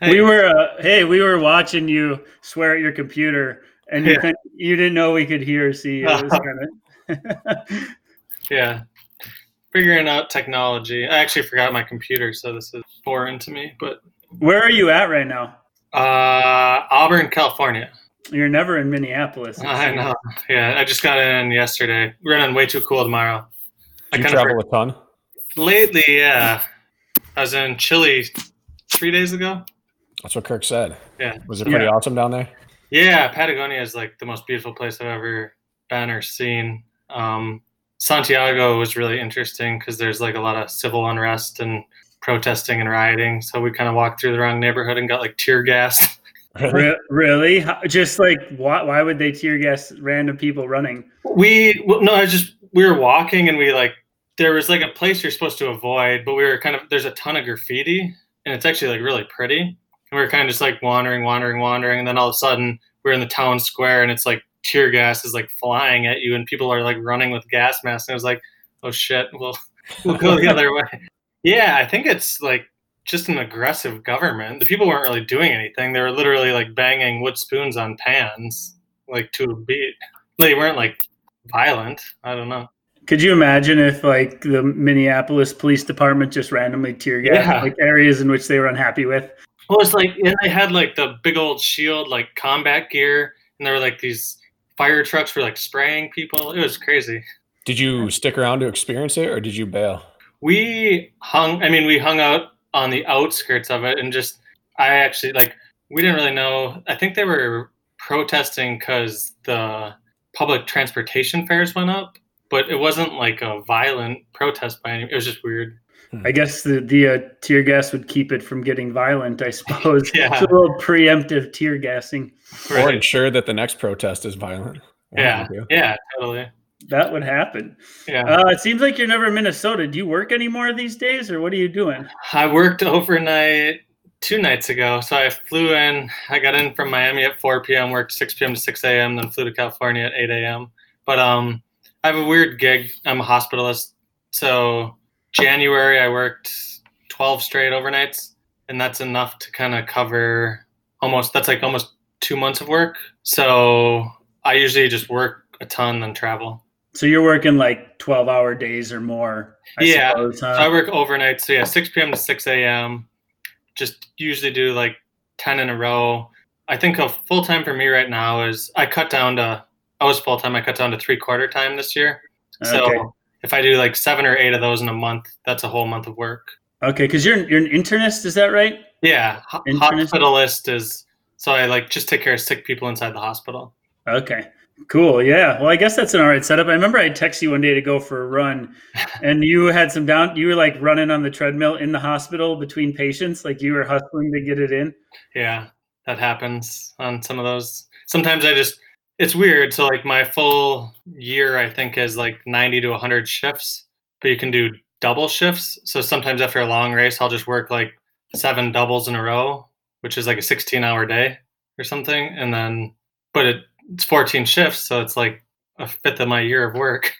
Hey. We were, uh, hey, we were watching you swear at your computer, and you, yeah. you didn't know we could hear or see. yeah, figuring out technology. I actually forgot my computer, so this is foreign to me. But where are you at right now? Uh, Auburn, California. You're never in Minneapolis. I know. Yeah, I just got in yesterday. We're running way too cool tomorrow. I kind travel of a ton. Lately, yeah. I was in Chile three days ago. That's what Kirk said. Yeah. Was it pretty yeah. awesome down there? Yeah, Patagonia is like the most beautiful place I've ever been or seen. Um, Santiago was really interesting because there's like a lot of civil unrest and protesting and rioting. So we kind of walked through the wrong neighborhood and got like tear gas. Really? really? Just like why? Why would they tear gas random people running? We well, no, I just we were walking and we like there was like a place you're supposed to avoid, but we were kind of there's a ton of graffiti and it's actually like really pretty. And we were kind of just like wandering, wandering, wandering, and then all of a sudden we're in the town square and it's like tear gas is like flying at you and people are like running with gas masks. And I was like, oh shit, we'll we'll go the other way. Yeah, I think it's like just an aggressive government. The people weren't really doing anything. They were literally like banging wood spoons on pans, like to a beat. They weren't like violent. I don't know. Could you imagine if like the Minneapolis Police Department just randomly tear gas yeah. like areas in which they were unhappy with? Well, it's like and they had like the big old shield, like combat gear, and there were like these fire trucks were like spraying people. It was crazy. Did you stick around to experience it, or did you bail? We hung. I mean, we hung out on the outskirts of it, and just I actually like we didn't really know. I think they were protesting because the public transportation fares went up, but it wasn't like a violent protest by any. It was just weird. Hmm. I guess the the uh, tear gas would keep it from getting violent. I suppose. yeah. It's a little preemptive tear gassing. Right. Or ensure that the next protest is violent. Yeah. Yeah. Totally. That would happen. Yeah. Uh, it seems like you're never in Minnesota. Do you work anymore these days, or what are you doing? I worked overnight two nights ago. So I flew in. I got in from Miami at 4 p.m. Worked 6 p.m. to 6 a.m. Then flew to California at 8 a.m. But um, I have a weird gig. I'm a hospitalist. So January I worked 12 straight overnights, and that's enough to kind of cover almost. That's like almost two months of work. So I usually just work a ton and travel. So you're working like 12 hour days or more. I yeah. Suppose, huh? So I work overnight. So yeah, 6 p.m. to 6 a.m. Just usually do like 10 in a row. I think a full time for me right now is I cut down to, I was full time. I cut down to three quarter time this year. Okay. So if I do like seven or eight of those in a month, that's a whole month of work. Okay. Cause you're, you're an internist. Is that right? Yeah. Internist? Hospitalist is, so I like just take care of sick people inside the hospital. Okay. Cool. Yeah. Well, I guess that's an all right setup. I remember I texted you one day to go for a run, and you had some down. You were like running on the treadmill in the hospital between patients, like you were hustling to get it in. Yeah, that happens on some of those. Sometimes I just it's weird. So like my full year, I think is like ninety to hundred shifts, but you can do double shifts. So sometimes after a long race, I'll just work like seven doubles in a row, which is like a sixteen hour day or something, and then but it it's 14 shifts, so it's like a fifth of my year of work.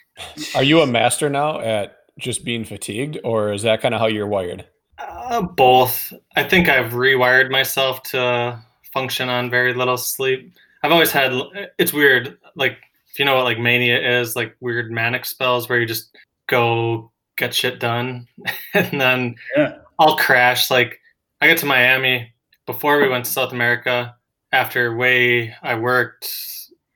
Are you a master now at just being fatigued, or is that kind of how you're wired? Uh, both. I think I've rewired myself to function on very little sleep. I've always had. It's weird. Like if you know what like mania is, like weird manic spells where you just go get shit done, and then yeah. I'll crash. Like I got to Miami before we went to South America. After way I worked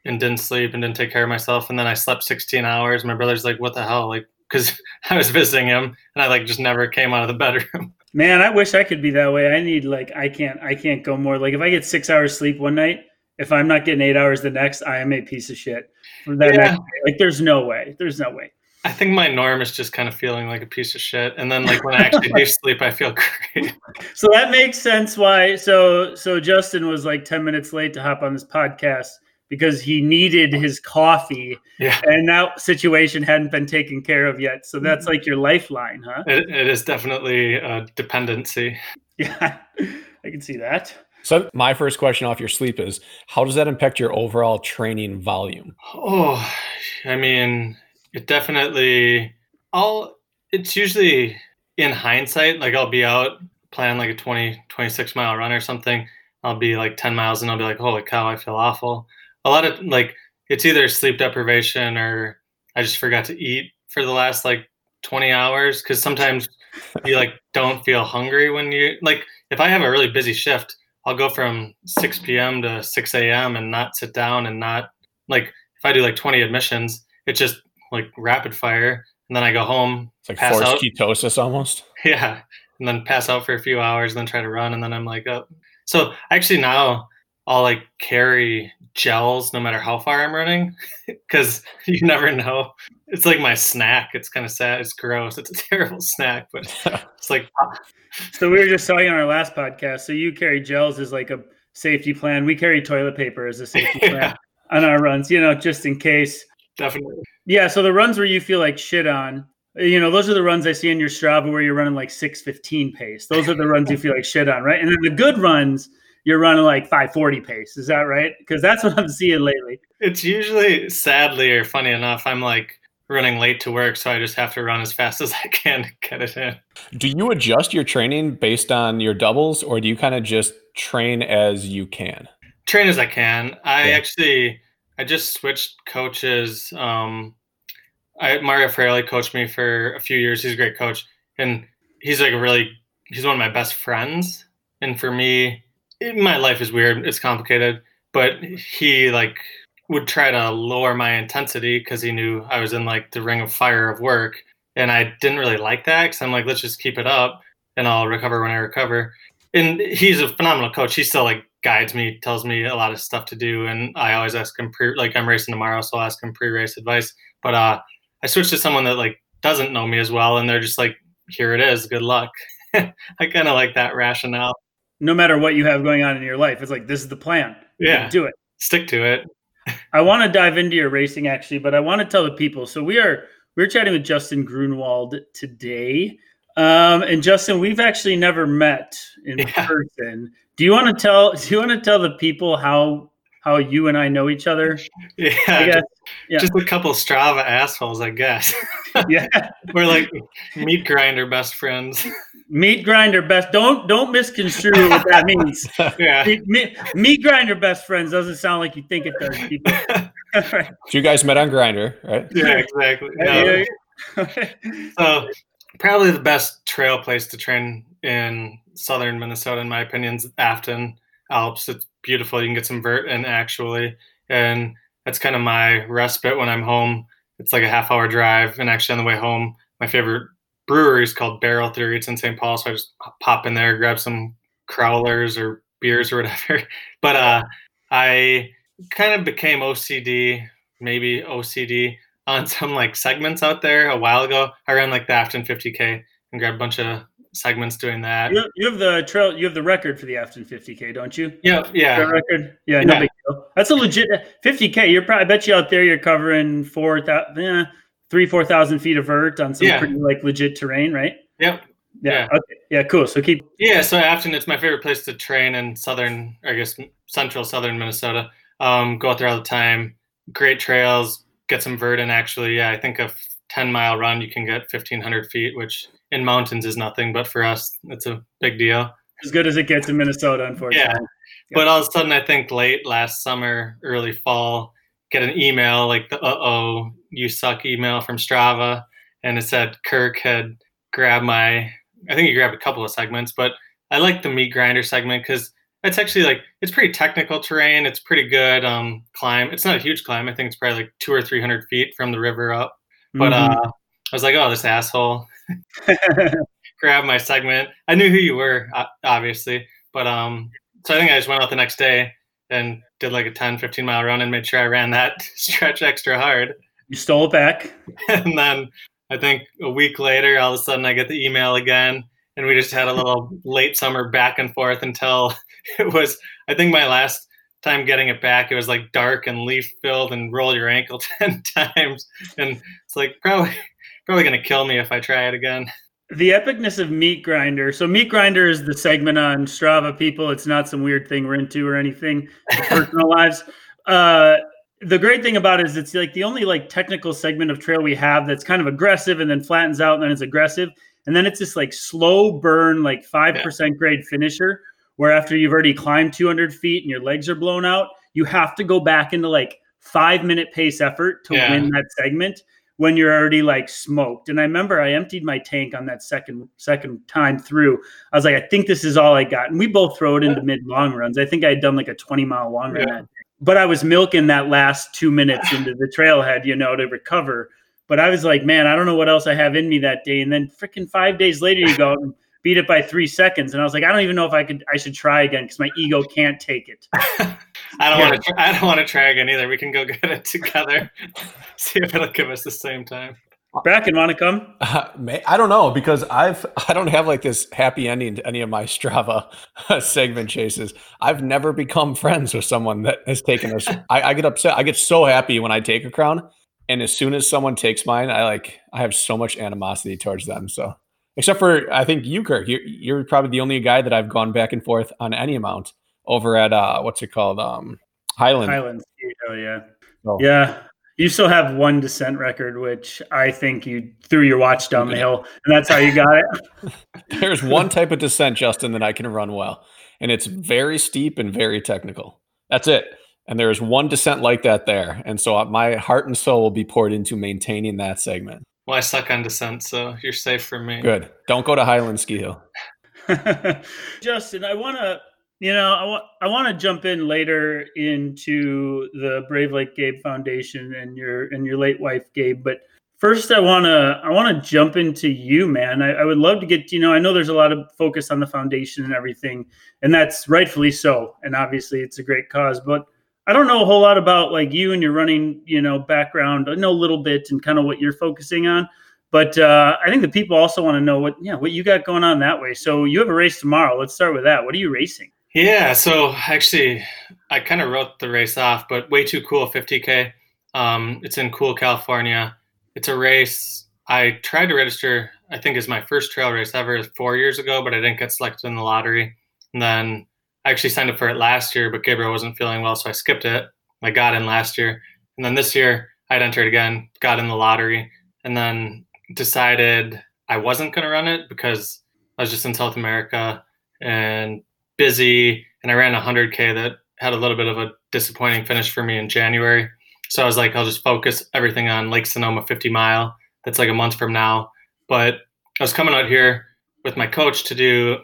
and didn't sleep and didn't take care of myself. And then I slept 16 hours. My brother's like, what the hell? Like, because I was visiting him and I like just never came out of the bedroom. Man, I wish I could be that way. I need like I can't I can't go more. Like if I get six hours sleep one night, if I'm not getting eight hours the next, I am a piece of shit. For that yeah. next, like there's no way. There's no way. I think my norm is just kind of feeling like a piece of shit, and then like when I actually do sleep, I feel great. So that makes sense. Why? So so Justin was like ten minutes late to hop on this podcast because he needed his coffee, Yeah, and that situation hadn't been taken care of yet. So that's mm-hmm. like your lifeline, huh? it, it is definitely a dependency. Yeah, I can see that. So my first question off your sleep is how does that impact your overall training volume? Oh, I mean, it definitely. I'll. It's usually in hindsight, like I'll be out plan like a 20, 26 mile run or something. I'll be like 10 miles and I'll be like, holy cow, I feel awful. A lot of like, it's either sleep deprivation or I just forgot to eat for the last like 20 hours. Cause sometimes you like don't feel hungry when you, like, if I have a really busy shift, I'll go from 6 p.m. to 6 a.m. and not sit down and not like, if I do like 20 admissions, it's just like rapid fire. And then I go home, It's like Pass forced out. ketosis almost. yeah, and then pass out for a few hours, and then try to run, and then I'm like, up. So actually now I'll like carry gels no matter how far I'm running, because you never know. It's like my snack. It's kind of sad. It's gross. It's a terrible snack, but it's like So we were just talking on our last podcast. So you carry gels as like a safety plan. We carry toilet paper as a safety plan yeah, on our runs, you know, just in case. definitely. Yeah. So the runs where you feel like shit on, you know, those are the runs I see in your Strava where you're running like 615 pace. Those are the runs you feel like shit on, right? And then the good runs, you're running like 540 pace. Is that right? Because that's what I'm seeing lately. It's usually sadly or funny enough, I'm like running late to work, so I just have to run as fast as I can to get it in. Do you adjust your training based on your doubles or do you kind of just train as you can? train as I can. I Yeah. actually I just switched coaches. Um, I Mario Fraioli coached me for a few years. He's a great coach, and he's like a really he's one of my best friends. And for me, it- my life is weird. It's complicated, but he like would try to lower my intensity because he knew I was in like the ring of fire of work, and I didn't really like that because I'm like, let's just keep it up, and I'll recover when I recover. And he's a phenomenal coach. He still like guides me, tells me a lot of stuff to do, and I always ask him pre like I'm racing tomorrow, so I'll ask him pre-race advice. But uh, I switched to someone that like doesn't know me as well, and they're just like, here it is, good luck. I kind of like that rationale. No matter what you have going on in your life, it's like, this is the plan. Yeah, Do it. stick to it. I want to dive into your racing actually, but I want to tell the people. So we are we're chatting with Justin Grunewald today. Um, and Justin, we've actually never met in Yeah. person. Do you want to tell do you want to tell the people how how you and I know each other? Yeah, I guess, yeah. just a couple Strava assholes, I guess. yeah. We're like meat grinder best friends. Meat grinder best don't don't misconstrue what that means. yeah. meat, meat, meat grinder best friends doesn't sound like you think it does, people. Right. So you guys met on Grindr, right? Yeah, exactly. No, So probably the best trail place to train in southern Minnesota, in my opinion, is Afton Alps. It's beautiful. You can get some vert in actually, and that's kind of my respite when I'm home. It's like a half hour drive, and actually on the way home, my favorite brewery is called Barrel Theory. It's in St. Paul, so I just pop in there, grab some crowlers or beers or whatever. But uh, I kind of became OCD, maybe OCD on some like segments out there a while ago. I ran like the Afton 50k and grabbed a bunch of segments doing that. You, you have the trail you have the record for the Afton 50K, don't you? Yeah, yeah, record? Yeah, no Yeah. big deal. That's a legit 50k. You're probably I bet you out there you're covering four thousand, eh, three four thousand feet of vert on some Yeah. pretty like legit terrain, right? yep, Yeah. Yeah. Okay. Yeah. Cool. So keep. yeah. So Afton, it's my favorite place to train in southern, I guess, central southern Minnesota. Um, go out there all the time. Great trails. Get some vert in. Actually, yeah, I think a 10 mile run you can get 1500 feet, which in mountains is nothing, but for us, it's a big deal. As good as it gets in Minnesota, unfortunately. Yeah. But all of a sudden, I think late last summer, early fall, get an email like the "uh oh, you suck" email from Strava, and it said Kirk had grabbed my. I think he grabbed a couple of segments, but I like the meat grinder segment because it's actually like it's pretty technical terrain. It's pretty good um, climb. It's not a huge climb. I think it's probably like two or three hundred feet from the river up. But Mhm. uh, I was like, oh, this asshole grabbed my segment. I knew who you were, obviously, but um, so I think I just went out the next day and did like a 10, 15 mile run and made sure I ran that stretch extra hard. You stole it back. and then I think a week later, all of a sudden I get the email again. And we just had a little late summer back and forth until it was, I think my last time getting it back, it was like dark and leaf filled and roll your ankle 10 times. And it's like probably, probably going to kill me if I try it again. The epicness of Meat Grinder. So Meat Grinder is the segment on Strava. People, it's not some weird thing we're into or anything. Personal lives. Uh, the great thing about it is it's like the only like technical segment of trail we have that's kind of aggressive and then flattens out and then it's aggressive and then it's this like slow burn like 5% grade finisher where after you've already climbed 200 feet and your legs are blown out you have to go back into like five minute pace effort to yeah. win that segment when you're already like smoked and i remember i emptied my tank on that second second time through i was like i think this is all i got and we both throw it into mid long runs i think i had done like a 20 mile long run yeah. that day but I was milking that last two minutes into the trailhead, you know, to recover. But I was like, man, I don't know what else I have in me that day. And then freaking five days later, you go and beat it by three seconds. And I was like, I don't even know if I could, I should try again because my ego can't take it. I don't yeah. want to, I don't want to try again either. We can go get it together, see if it'll give us the same time. Bracken, want to come? Uh, I don't know because I've I don't have like this happy ending to any of my Strava segment chases. I've never become friends with someone that has taken us. I, I get upset. I get so happy when I take a crown, and as soon as someone takes mine, I like I have so much animosity towards them. So, except for I think you, Kirk, you're, you're probably the only guy that I've gone back and forth on any amount over at uh what's it called um Highland. Highland. Oh yeah. Oh. Yeah, you still have one descent record, which I think you threw your watch down the hill, and that's how you got it. There's one type of descent, Justin, that I can run well, and it's very steep and very technical. That's it. And there is one descent like that there, and so my heart and soul will be poured into maintaining that segment. Well, I suck on descent, so you're safe from me. Good. Don't go to Highland Ski Hill. Justin, I want to you know, I want I want to jump in later into the Brave Like Gabe Foundation and your and your late wife Gabe, but first I want to I want to jump into you, man. I, I, would love to get you know I know there's a lot of focus on the foundation and everything, and that's rightfully so, and obviously it's a great cause, but I don't know a whole lot about like you and your running you know background. I know a little bit and kind of what you're focusing on. But uh, I think the people also want to know what yeah what you got going on that way. So you have a race tomorrow. Let's start with that. What are you racing? Yeah, so actually, I kind of wrote the race off, but way too cool 50k. Um, it's in Cool, California. It's a race I tried to register. I think is my first trail race ever four years ago, but I didn't get selected in the lottery. And then I actually signed up for it last year, but Gabriel wasn't feeling well, so I skipped it. I got in last year, and then this year I'd entered again, got in the lottery, and then decided I wasn't going to run it because I was just in South America and busy and I ran a 100K that had a little bit of a disappointing finish for me in January. So I was like, I'll just focus everything on Lake Sonoma 50 mile. That's like a month from now. But I was coming out here with my coach to do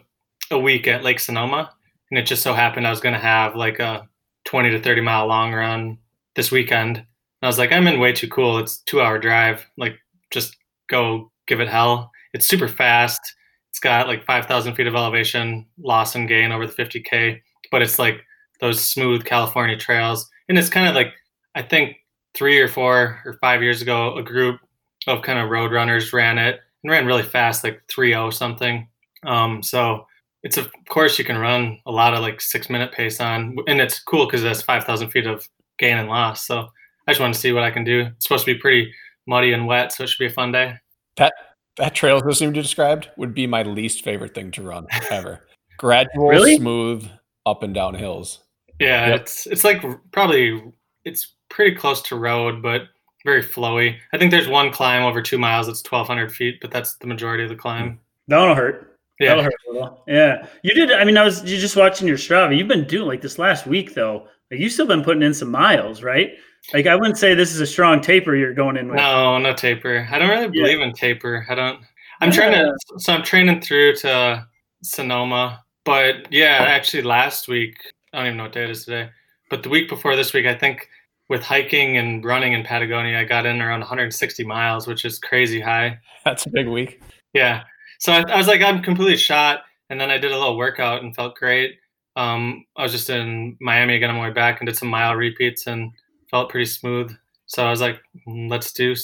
a week at Lake Sonoma. And it just so happened I was going to have like a 20 to 30 mile long run this weekend. And I was like, I'm in way too cool. It's two hour drive. Like, just go give it hell. It's super fast. It's got like 5,000 feet of elevation, loss and gain over the 50K, but it's like those smooth California trails. And it's kind of like, I think three or four or five years ago, a group of kind of road runners ran it and ran really fast, like 3 0 something. Um, so it's of course you can run a lot of like six minute pace on, and it's cool because that's 5,000 feet of gain and loss. So I just want to see what I can do. It's supposed to be pretty muddy and wet, so it should be a fun day. That that trail system you described would be my least favorite thing to run ever. Gradual, really? smooth, up and down hills. Yeah, yep. it's it's like probably it's pretty close to road, but very flowy. I think there's one climb over two miles that's 1,200 feet, but that's the majority of the climb. That'll hurt. Yeah. That'll hurt a little. Yeah. You did. I mean, I was you just watching your Strava. You've been doing like this last week though. Like you've still been putting in some miles, right? Like I wouldn't say this is a strong taper you're going in with. No, no taper. I don't really believe yeah. in taper. I don't. I'm yeah. trying to. So I'm training through to Sonoma, but yeah, actually last week I don't even know what day it is today, but the week before this week, I think with hiking and running in Patagonia, I got in around 160 miles, which is crazy high. That's a big week. Yeah. So I, I was like, I'm completely shot, and then I did a little workout and felt great. Um, I was just in Miami again on my way back and did some mile repeats and felt pretty smooth. So I was like, "Mm, let's do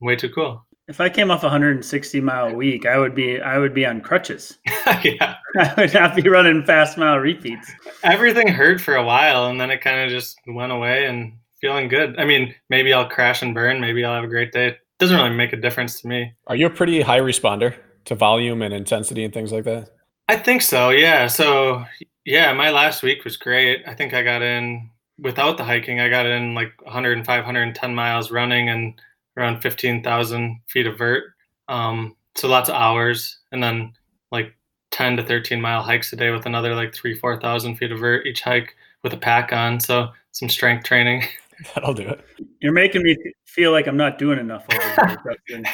way too cool. If I came off 160 mile a week, I would be I would be on crutches. yeah. I would not be running fast mile repeats. Everything hurt for a while and then it kind of just went away and feeling good. I mean, maybe I'll crash and burn. Maybe I'll have a great day. It Doesn't really make a difference to me. Are you a pretty high responder to volume and intensity and things like that? I think so. Yeah. So yeah, my last week was great. I think I got in without the hiking. I got in like 105, 110 miles running and around 15,000 feet of vert. Um, so lots of hours, and then like 10 to 13 mile hikes a day with another like three, 4,000 feet of vert each hike with a pack on. So some strength training. That'll do it. You're making me feel like I'm not doing enough over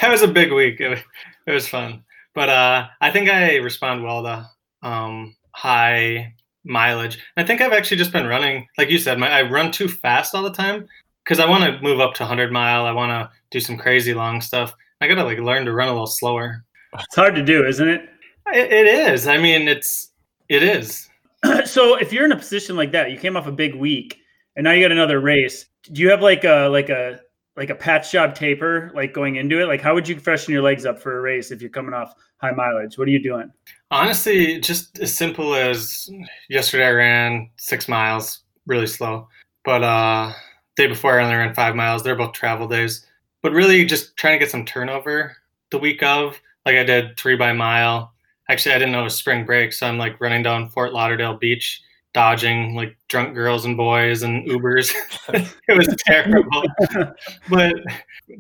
that was a big week. It, wa- it was fun, but uh, I think I respond well to um, high mileage. I think I've actually just been running, like you said, my, I run too fast all the time because I want to move up to 100 mile. I want to do some crazy long stuff. I gotta like learn to run a little slower. It's hard to do, isn't it? It, it is. I mean, it's it is. so if you're in a position like that, you came off a big week, and now you got another race. Do you have like a like a like a patch job taper like going into it? Like how would you freshen your legs up for a race if you're coming off high mileage? What are you doing? Honestly, just as simple as yesterday I ran six miles really slow. But uh day before I only ran five miles. They're both travel days. But really just trying to get some turnover the week of. Like I did three by mile. Actually I didn't know it was spring break, so I'm like running down Fort Lauderdale Beach, dodging like drunk girls and boys and Ubers. it was terrible. but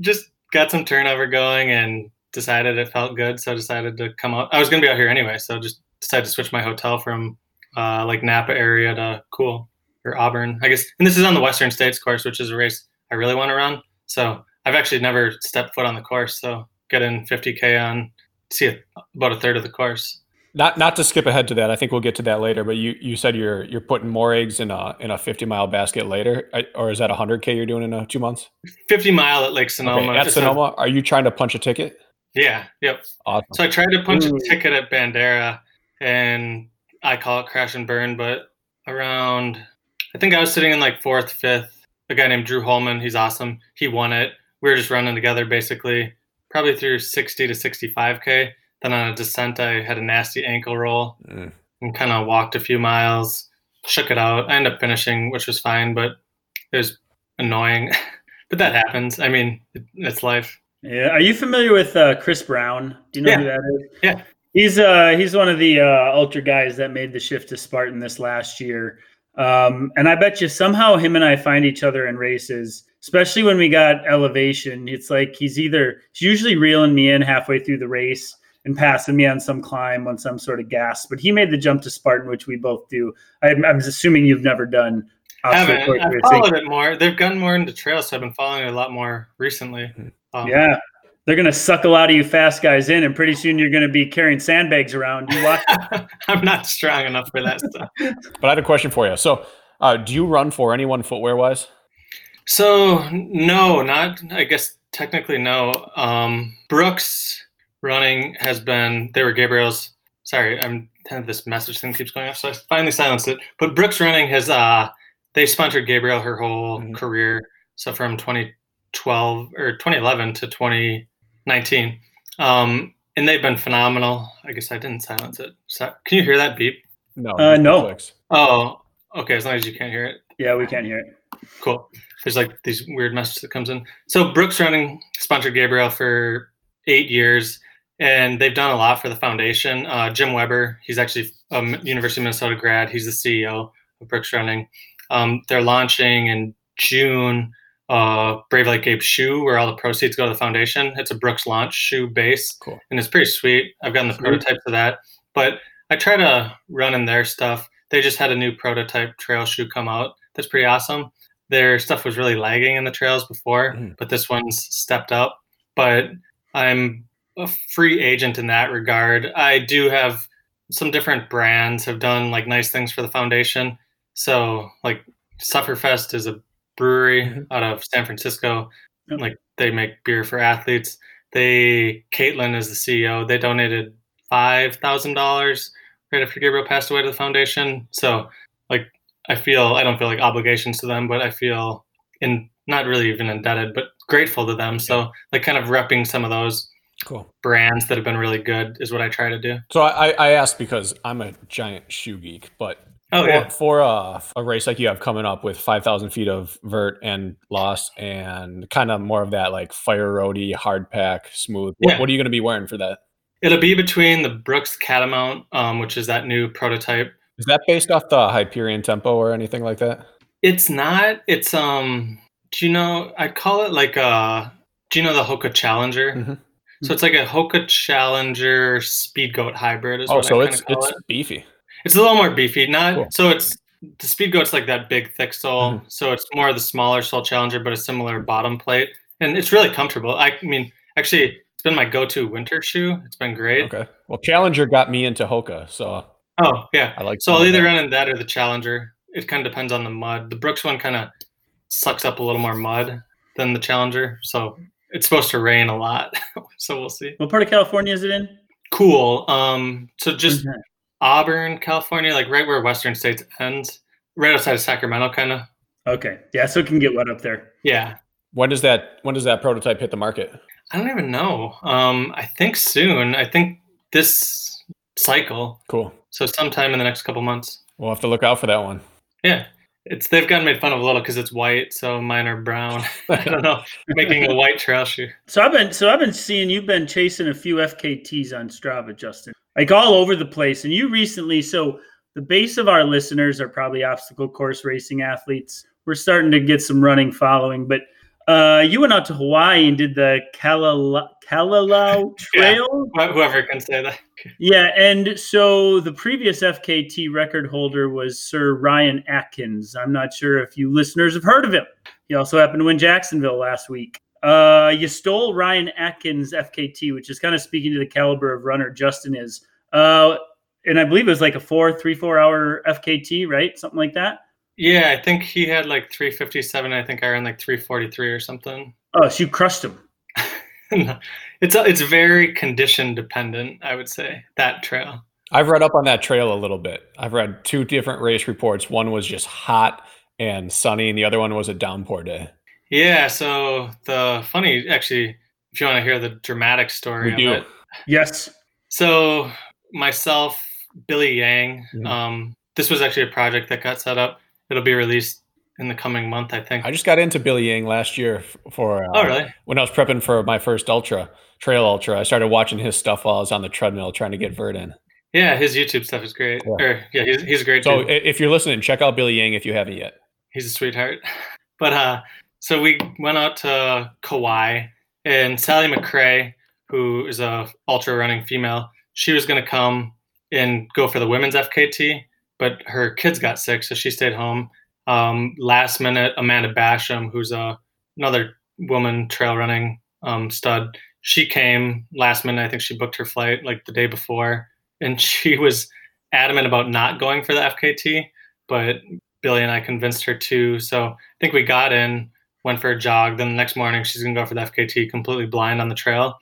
just got some turnover going and decided it felt good, so decided to come out. I was gonna be out here anyway, so just decided to switch my hotel from uh, like Napa area to Cool or Auburn, I guess. And this is on the Western States course, which is a race I really want to run. So I've actually never stepped foot on the course, so get in 50k on, see about a third of the course. Not not to skip ahead to that. I think we'll get to that later. But you, you said you're you're putting more eggs in a in a 50 mile basket later, or is that 100k you're doing in a two months? 50 mile at Lake Sonoma. Okay, at Sonoma, are you trying to punch a ticket? yeah, yep. Awesome. So I tried to punch Ooh. a ticket at Bandera, and I call it crash and burn. But around, I think I was sitting in like fourth, fifth. A guy named Drew Holmen, he's awesome. He won it. We were just running together basically, probably through 60 to 65k. Then on a descent, I had a nasty ankle roll Mm. and kind of walked a few miles, shook it out. I ended up finishing, which was fine, but it was annoying. but that happens. I mean, it, it's life. Yeah. Are you familiar with uh, Chris Brown? Do you know Yeah. who that is? Yeah. He's uh he's one of the uh, ultra guys that made the shift to Spartan this last year. Um, and I bet you somehow him and I find each other in races, especially when we got elevation. It's like he's either he's usually reeling me in halfway through the race and passing me on some climb on some sort of gas. But he made the jump to Spartan, which we both do. I'm, I'm assuming you've never done. haven't. I've racing. followed it more. They've gotten more into trails, so I've been following it a lot more recently. Um, Yeah. They're gonna suck a lot of you fast guys in, and pretty soon you're gonna be carrying sandbags around. You watch. I'm not strong enough for that stuff. But I had a question for you. So, uh, do you run for anyone footwear wise? So no, not. I guess technically no. Um, Brooks running has been. They were Gabriel's. Sorry, I'm. This message thing keeps going off, so I finally silenced it. But Brooks running has. Uh, they sponsored Gabriel her whole Mhm. career. So from 2012 or 2011 to 2019, um, and they've been phenomenal. I guess I didn't silence it. So, can you hear that beep? No. Uh, no. clicks. Oh, okay. As long as you can't hear it. Yeah, we can't hear it. Cool. There's like these weird message that comes in. So Brooks Running sponsored Gabriel for eight years, and they've done a lot for the foundation. Uh, Jim Weber, he's actually a University of Minnesota grad. He's the CEO of Brooks Running. Um, they're launching in June uh, Brave Like Gabe shoe, where all the proceeds go to the foundation. It's a Brooks launch shoe base, Cool. and it's pretty sweet. I've gotten the Sweet. prototypes of that, but I try to run in their stuff. They just had a new prototype trail shoe come out. That's pretty awesome. Their stuff was really lagging in the trails before, Mhm. but this one's stepped up. But I'm a free agent in that regard. I do have some different brands have done like nice things for the foundation. So like Sufferfest is a brewery Mhm. out of San Francisco. Yep. Like they make beer for athletes. They Caitlin is the CEO. They donated five thousand dollars right after Gabriel passed away to the foundation. So like I feel I don't feel like obligations to them, but I feel in not really even indebted, but grateful to them. So like kind of repping some of those Cool. brands that have been really good is what I try to do. So I, I asked because I'm a giant shoe geek, but Oh for, yeah. for a, a race like you have coming up with 5,000 feet of vert and loss and kind of more of that like fire roady, hard pack, smooth. What, Yeah. what are you going to be wearing for that? It'll be between the Brooks Catamount, um, which is that new prototype. Is that based off the Hyperion Tempo or anything like that? It's not. It's um. Do you know? I call it like a. Do you know the Hoka Challenger? Mhm. So it's like a Hoka Challenger Speed Goat hybrid. Is Oh, what so it's it's it. beefy. It's a little more beefy. Not Cool. so it's the Speed Goat's like that big thick sole. Mhm. So it's more of the smaller sole Challenger, but a similar bottom plate, and it's really comfortable. I mean, actually, it's been my go-to winter shoe. It's been great. Okay. Well, Challenger got me into Hoka, so Oh yeah. I like. So I'll either run in that or the Challenger. It kind of depends on the mud. The Brooks one kind of sucks up a little more mud than the Challenger, so it's supposed to rain a lot. so we'll see. What part of California is it in? Cool. Um, so just Okay. Auburn, California, like right where Western States ends, right outside of Sacramento, kind of. Okay. Yeah, so it can get wet up there. Yeah. When does that when does that prototype hit the market? I don't even know. Um, I think soon. I think this cycle. Cool. So sometime in the next couple months. We'll have to look out for that one. Yeah. It's they've gotten made fun of a little because it's white, so mine are brown. I don't know, making a white trail shoe. So I've been so I've been seeing you've been chasing a few FKTs on Strava, Justin, like all over the place. And you recently, so the base of our listeners are probably obstacle course racing athletes. We're starting to get some running following, but uh, you went out to Hawaii and did the Kalala- Kalalau Yeah. Trail. Wh- Whoever can say that. Yeah, and so the previous FKT record holder was Sir Ryan Atkins. I'm not sure if you listeners have heard of him. He also happened to win Jacksonville last week. Uh, you stole Ryan Atkins FKT, which is kind of speaking to the caliber of runner Justin is. Uh, and I believe it was like a four, three, four hour FKT, right? Something like that. Yeah, I think he had like 357. I think I ran like 343 or something. Oh, so you crushed him. it's it's very condition dependent, I would say that trail. I've read up on that trail a little bit. I've read two different race reports. One was just hot and sunny, and the other one was a downpour day. Yeah. So the funny, actually, if you want to hear the dramatic story We of do. it. Yes. So myself, Billy Yang. Mhm. Um, this was actually a project that got set up. It'll be released in the coming month, I think. I just got into Billy Yang last year for uh, oh, really? when I was prepping for my first ultra, trail ultra. I started watching his stuff while I was on the treadmill trying to get vert in. Yeah, his YouTube stuff is great. Yeah. Or yeah, he's he's a great. So dude. if you're listening, check out Billy Yang if you haven't yet. he's a sweetheart. But uh, so we went out to Kauai, and Sally McRae, who is a ultra running female, she was going to come and go for the women's FKT, but her kids got sick, so she stayed home. Um, last minute, Amanda Basham, who's a another woman trail running um, stud, she came last minute. I think she booked her flight like the day before, and she was adamant about not going for the FKT, but Billy and I convinced her to. So I think we got in, went for a jog. Then the next morning, she's going to go for the FKT completely blind on the trail.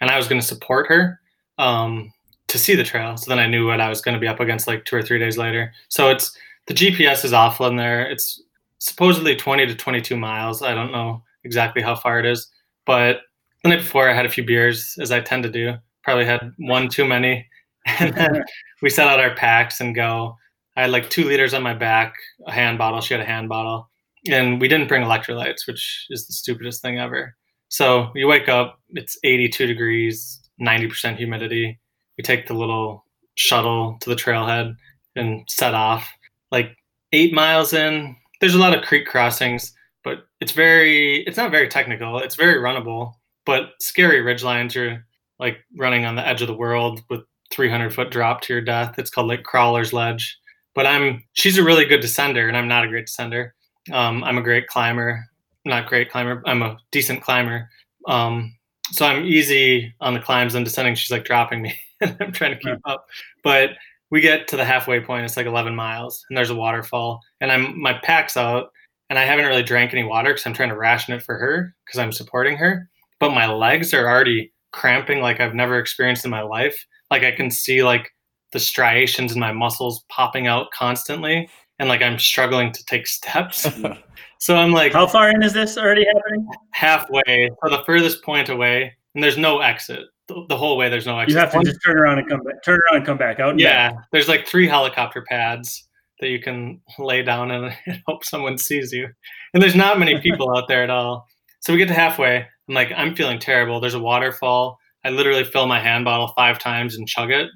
And I was going to support her um, to see the trail. So then I knew what I was going to be up against like two or three days later. So it's the GPS is awful in there. It's supposedly 20 to 22 miles. I don't know exactly how far it is. But the night before, I had a few beers, as I tend to do. Probably had one too many. And then we set out our packs and go. I had like two liters on my back, a hand bottle. She had a hand bottle, and we didn't bring electrolytes, which is the stupidest thing ever. So you wake up, it's 82 degrees, 90% humidity. We take the little shuttle to the trailhead and set off. Like eight miles in, there's a lot of creek crossings, but it's very, it's not very technical. It's very runnable, but scary ridge lines. You're like running on the edge of the world with 300 foot drop to your death. It's called like Crawler's Ledge but I'm she's a really good descender and I'm not a great descender. Um, I'm a great climber, not great climber. I'm a decent climber. Um, so I'm easy on the climbs and descending. She's like dropping me, and I'm trying to keep up. But we get to the halfway point. It's like 11 miles, and there's a waterfall, and I'm my pack's out, and I haven't really drank any water because I'm trying to ration it for her because I'm supporting her. But my legs are already cramping like I've never experienced in my life. Like I can see like the striations in my muscles popping out constantly. And like I'm struggling to take steps. so I'm like, how far in is this already happening? Halfway, or the furthest point away, and there's no exit. The, the whole way, there's no exit. You have to just turn around and come back. Turn around and come back out. yeah, back. there's like three helicopter pads that you can lay down and, and hope someone sees you. And there's not many people out there at all. So we get to halfway. I'm like, I'm feeling terrible. There's a waterfall. I literally fill my hand bottle five times and chug it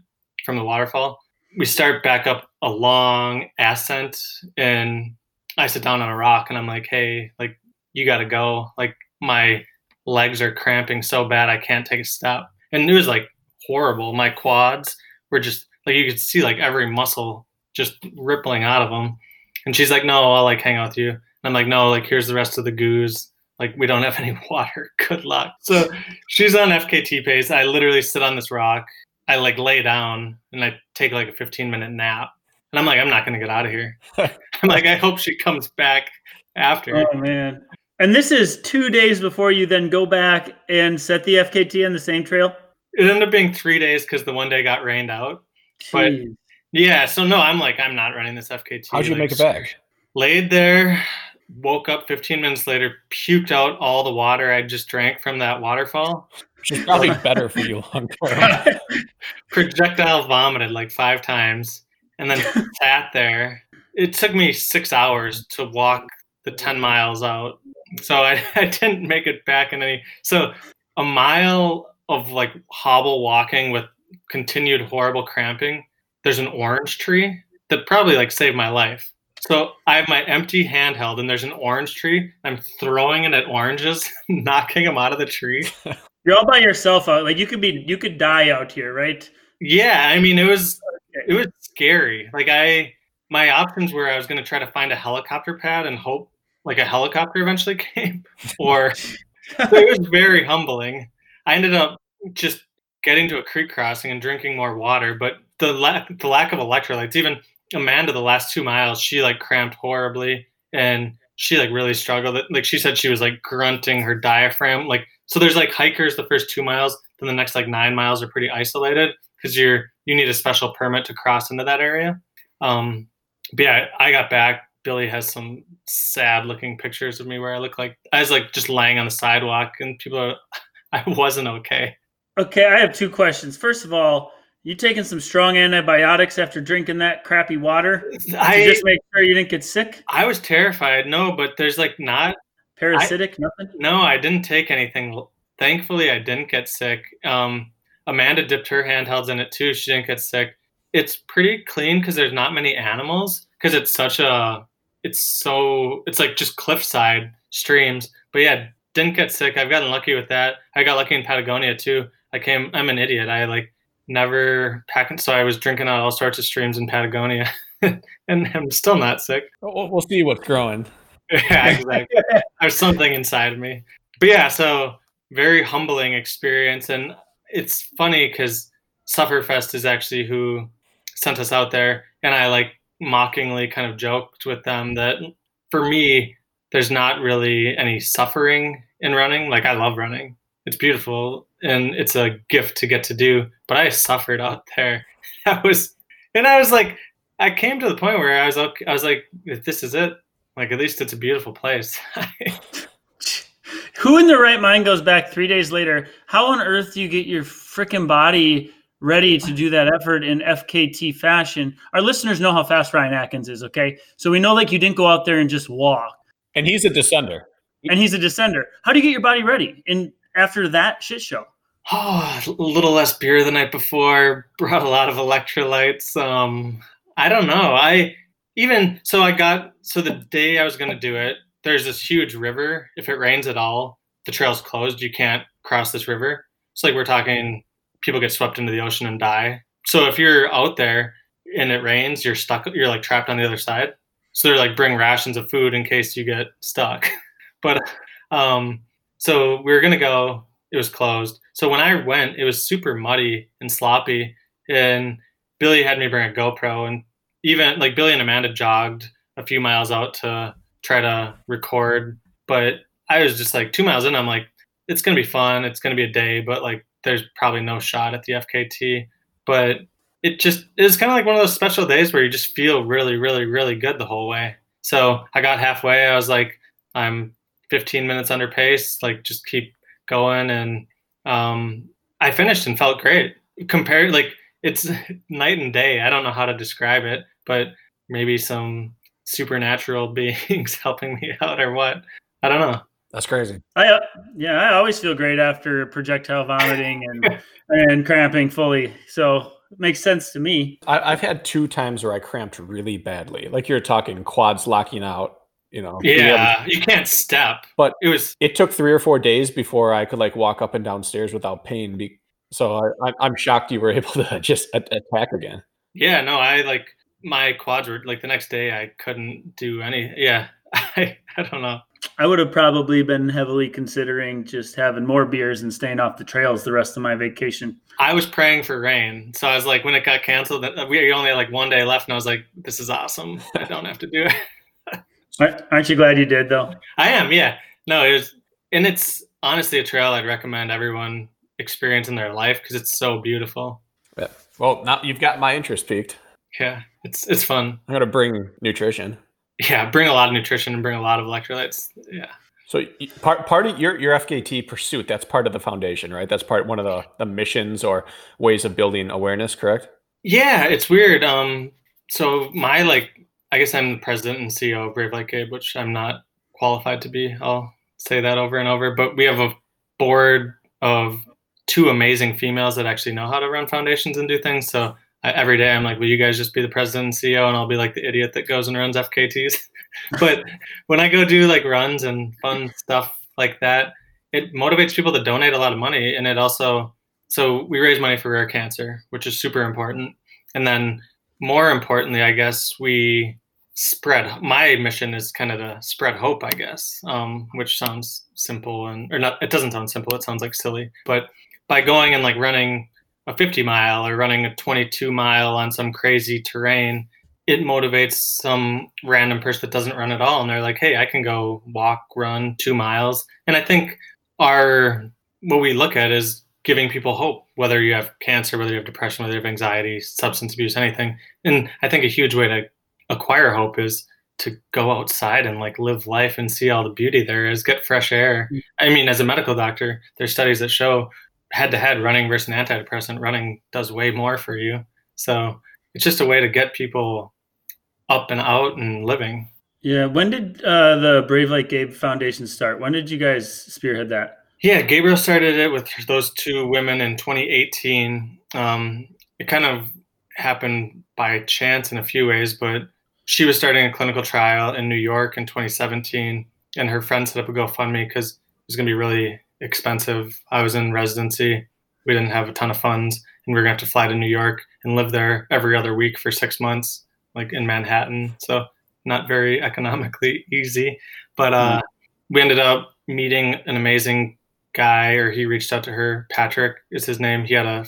from the waterfall. We start back up a long ascent and I sit down on a rock and I'm like, hey, like, you got to go. Like, my legs are cramping so bad I can't take a step. And it was like horrible. My quads were just like, you could see like every muscle just rippling out of them. And she's like, no, I'll like hang out with you. And I'm like, no, like, here's the rest of the goos like we don't have any water good luck so she's on fkt pace i literally sit on this rock i like lay down and i take like a 15 minute nap. And i'm like i'm not going to get out of here. I'm like i hope she comes back after. Oh man. And this is two days before you then go back and set the fkt on the same trail? It ended up being three days because the one day got rained out. Jeez. but yeah so no i'm like i'm not running this fkt how'd you like, make it back? laid there woke up 15 minutes later, puked out all the water I just drank from that waterfall. Which is probably better for you long term. Projectile vomited like five times and then sat there. It took me six hours to walk the 10 miles out. So I, I didn't make it back in any. So a mile of like hobble walking with continued horrible cramping. There's an orange tree that probably like saved my life so I have my empty handheld, and there's an orange tree. I'm throwing it at oranges, knocking them out of the tree. You're all by yourself out. Like you could be, you could die out here, right? Yeah, I mean, it was, it was scary. Like I, my options were I was going to try to find a helicopter pad and hope like a helicopter eventually came, or it was very humbling. I ended up just getting to a creek crossing and drinking more water, but the lack the lack of electrolytes, even Amanda the last two miles, she like cramped horribly and she like really struggled. Like she said she was like grunting her diaphragm. Like so there's like hikers the first two miles, then the next like nine miles are pretty isolated because you're you need a special permit to cross into that area. Um but yeah, I got back. Billy has some sad looking pictures of me where I look like I was like just laying on the sidewalk and people are I wasn't okay. Okay, I have two questions. First of all, you taking some strong antibiotics after drinking that crappy water? I just make sure you didn't get sick. I was terrified. No, but there's like not parasitic. I, nothing. No, I didn't take anything. Thankfully, I didn't get sick. Um, Amanda dipped her handhelds in it too. She didn't get sick. It's pretty clean because there's not many animals because it's such a. It's so it's like just cliffside streams. But yeah, didn't get sick. I've gotten lucky with that. I got lucky in Patagonia too. I came. I'm an idiot. I like never packing. So I was drinking out all sorts of streams in Patagonia, and I'm still not sick. We'll see what's growing. yeah, exactly. There's something inside of me. But yeah, so very humbling experience, and it's funny because Sufferfest is actually who sent us out there, and I like mockingly kind of joked with them that for me, there's not really any suffering in running. Like I love running; it's beautiful and it's a gift to get to do. But I suffered out there. I was, and I was like, I came to the point where I was okay. I was like, if this is it, like at least it's a beautiful place. Who in the right mind goes back three days later? How on earth do you get your freaking body ready to do that effort in FKT fashion? Our listeners know how fast Ryan Atkins is, okay? So we know like you didn't go out there and just walk. And he's a descender. And he's a descender. How do you get your body ready? And after that shit show? Oh, a little less beer the night before. Brought a lot of electrolytes. Um, I don't know. I even so I got so the day I was gonna do it. There's this huge river. If it rains at all, the trail's closed. You can't cross this river. It's like we're talking. People get swept into the ocean and die. So if you're out there and it rains, you're stuck. You're like trapped on the other side. So they're like bring rations of food in case you get stuck. but um, so we were gonna go. It was closed. So when I went, it was super muddy and sloppy. And Billy had me bring a GoPro, and even like Billy and Amanda jogged a few miles out to try to record. But I was just like two miles in. I'm like, it's gonna be fun. It's gonna be a day, but like, there's probably no shot at the FKT. But it just was kind of like one of those special days where you just feel really, really, really good the whole way. So I got halfway. I was like, I'm 15 minutes under pace. Like, just keep going. And um, I finished and felt great. Compared, like, it's night and day. I don't know how to describe it, but maybe some supernatural beings helping me out or what. I don't know. That's crazy. I uh, yeah, I always feel great after projectile vomiting and and cramping fully. So it makes sense to me. I, have had two times where I cramped really badly. Like you're talking quads locking out. You know. Yeah, you can't step. But it was. It took three or four days before I could like walk up and down stairs without pain. Be- so I, I'm shocked you were able to just attack again. Yeah, no, I like my quads were like the next day I couldn't do any. Yeah, I I don't know. I would have probably been heavily considering just having more beers and staying off the trails the rest of my vacation. I was praying for rain. So I was like, when it got canceled, that we only had like one day left, and I was like, this is awesome. I don't have to do it. Aren't you glad you did, though? I am, yeah. No, it was, and it's honestly a trail I'd recommend everyone experience in their life because it's so beautiful. Yeah. Well, now you've got my interest peaked. Yeah, it's it's fun. I'm gonna bring nutrition yeah, bring a lot of nutrition and bring a lot of electrolytes. Yeah. So part part of your your FKT pursuit, that's part of the foundation, right? That's part one of the, the missions or ways of building awareness, correct? Yeah, it's weird. Um, so my like, I guess I'm the president and CEO of Brave Like Gabe, which I'm not qualified to be. I'll say that over and over. But we have a board of two amazing females that actually know how to run foundations and do things. So I, every day I'm like, will you guys just be the president and CEO, and I'll be like the idiot that goes and runs FKTs. but when I go do like runs and fun stuff like that, it motivates people to donate a lot of money, and it also so we raise money for rare cancer, which is super important, and then more importantly, I guess we spread. My mission is kind of to spread hope, I guess, um, which sounds simple and or not. It doesn't sound simple. It sounds like silly, but by going and like running a 50 mile or running a 22 mile on some crazy terrain, it motivates some random person that doesn't run at all. And they're like, hey, I can go walk, run two miles. And I think our, what we look at is giving people hope, whether you have cancer, whether you have depression, whether you have anxiety, substance abuse, anything. And I think a huge way to acquire hope is to go outside and like live life and see all the beauty there is, get fresh air. Mm. I mean, as a medical doctor, there's studies that show head to head running versus an antidepressant, running does way more for you. So it's just a way to get people up and out and living. Yeah. When did uh, the Brave Like Gabe Foundation start? When did you guys spearhead that? Yeah, Gabriel started it with those two women in 2018. Um, it kind of happened by chance in a few ways, but she was starting a clinical trial in New York in 2017, and her friend set up a GoFundMe because it was going to be really expensive. I was in residency. We didn't have a ton of funds, and we were going to have to fly to New York and live there every other week for six months, like in Manhattan. So not very economically easy. But uh, we ended up meeting an amazing guy, or he reached out to her. Patrick is his name. He had a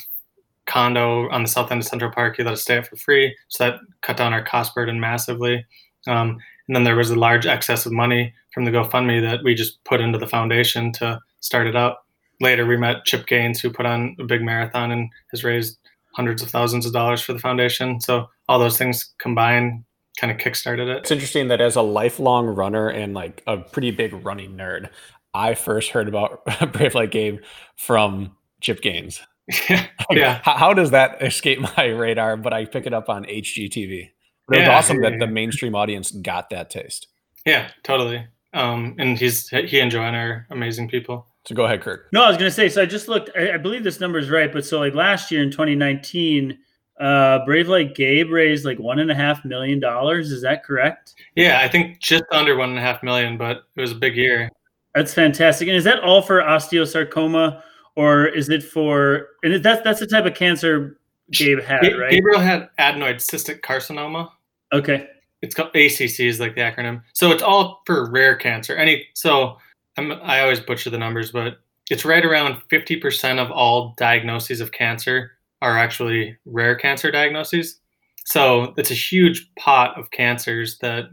condo on the south end of Central Park. He let us stay at for free, so that cut down our cost burden massively. Um, and then there was a large excess of money from the GoFundMe that we just put into the foundation to started up. Later, we met Chip Gaines, who put on a big marathon and has raised hundreds of thousands of dollars for the foundation. So all those things combined kind of kickstarted it. It's interesting that as a lifelong runner and like a pretty big running nerd, I first heard about Brave Like Gabe from Chip Gaines. yeah. yeah. How, how, does that escape my radar? But I pick it up on HGTV. But it was awesome that the mainstream audience got that taste. Yeah, totally. Um, and he's he and Joanna are amazing people. So go ahead, Kurt. No, I was going to say. So I just looked. I, I, believe this number is right, but so like last year in 2019, uh, Brave Like Gabe raised like one and a half million dollars. Is that correct? Yeah, I think just under one and a half million, but it was a big year. That's fantastic. And is that all for osteosarcoma, or is it for? And that's that's the type of cancer Gabe had, right? Gabriel had adenoid cystic carcinoma. Okay. It's called ACC is like the acronym. So it's all for rare cancer. Any so I'm, I always butcher the numbers, but it's right around 50% of all diagnoses of cancer are actually rare cancer diagnoses. So it's a huge pot of cancers that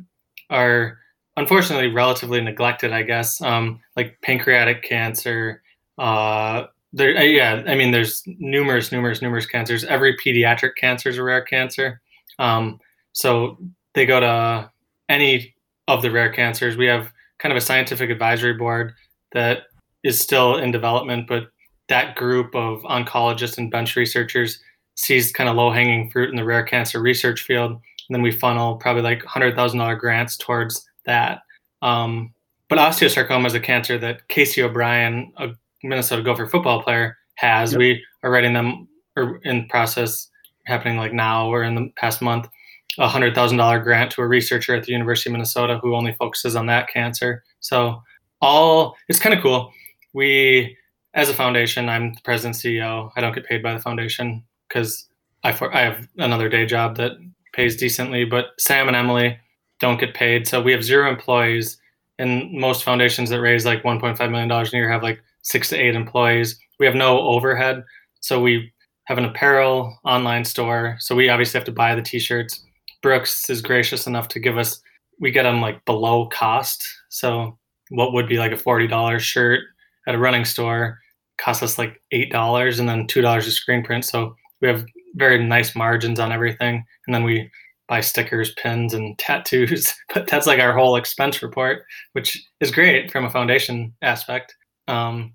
are unfortunately relatively neglected, I guess, um, like pancreatic cancer, uh, there, uh, yeah, I mean, there's numerous, numerous, numerous cancers. Every pediatric cancer is a rare cancer. Um, so they go to any of the rare cancers. We have kind of a scientific advisory board that is still in development, but that group of oncologists and bench researchers sees kind of low hanging fruit in the rare cancer research field. And then we funnel probably like $100,000 grants towards that. Um, but osteosarcoma is a cancer that Casey O'Brien, a Minnesota Gopher football player, has. Yep. We are writing them or in process happening like now or in the past month a hundred thousand dollar grant to a researcher at the University of Minnesota who only focuses on that cancer. So all it's kind of cool. We as a foundation, I'm the president CEO. I don't get paid by the foundation because I for, I have another day job that pays decently. But Sam and Emily don't get paid, so we have zero employees. And most foundations that raise like 1.5 million dollars a year have like six to eight employees. We have no overhead, so we have an apparel online store. So we obviously have to buy the t-shirts. Brooks is gracious enough to give us we get them like below cost. So what would be like a forty dollars shirt at a running store costs us like eight dollars and then two dollars a screen print. So we have very nice margins on everything. And then we buy stickers, pins, and tattoos. But that's like our whole expense report, which is great from a foundation aspect. Um,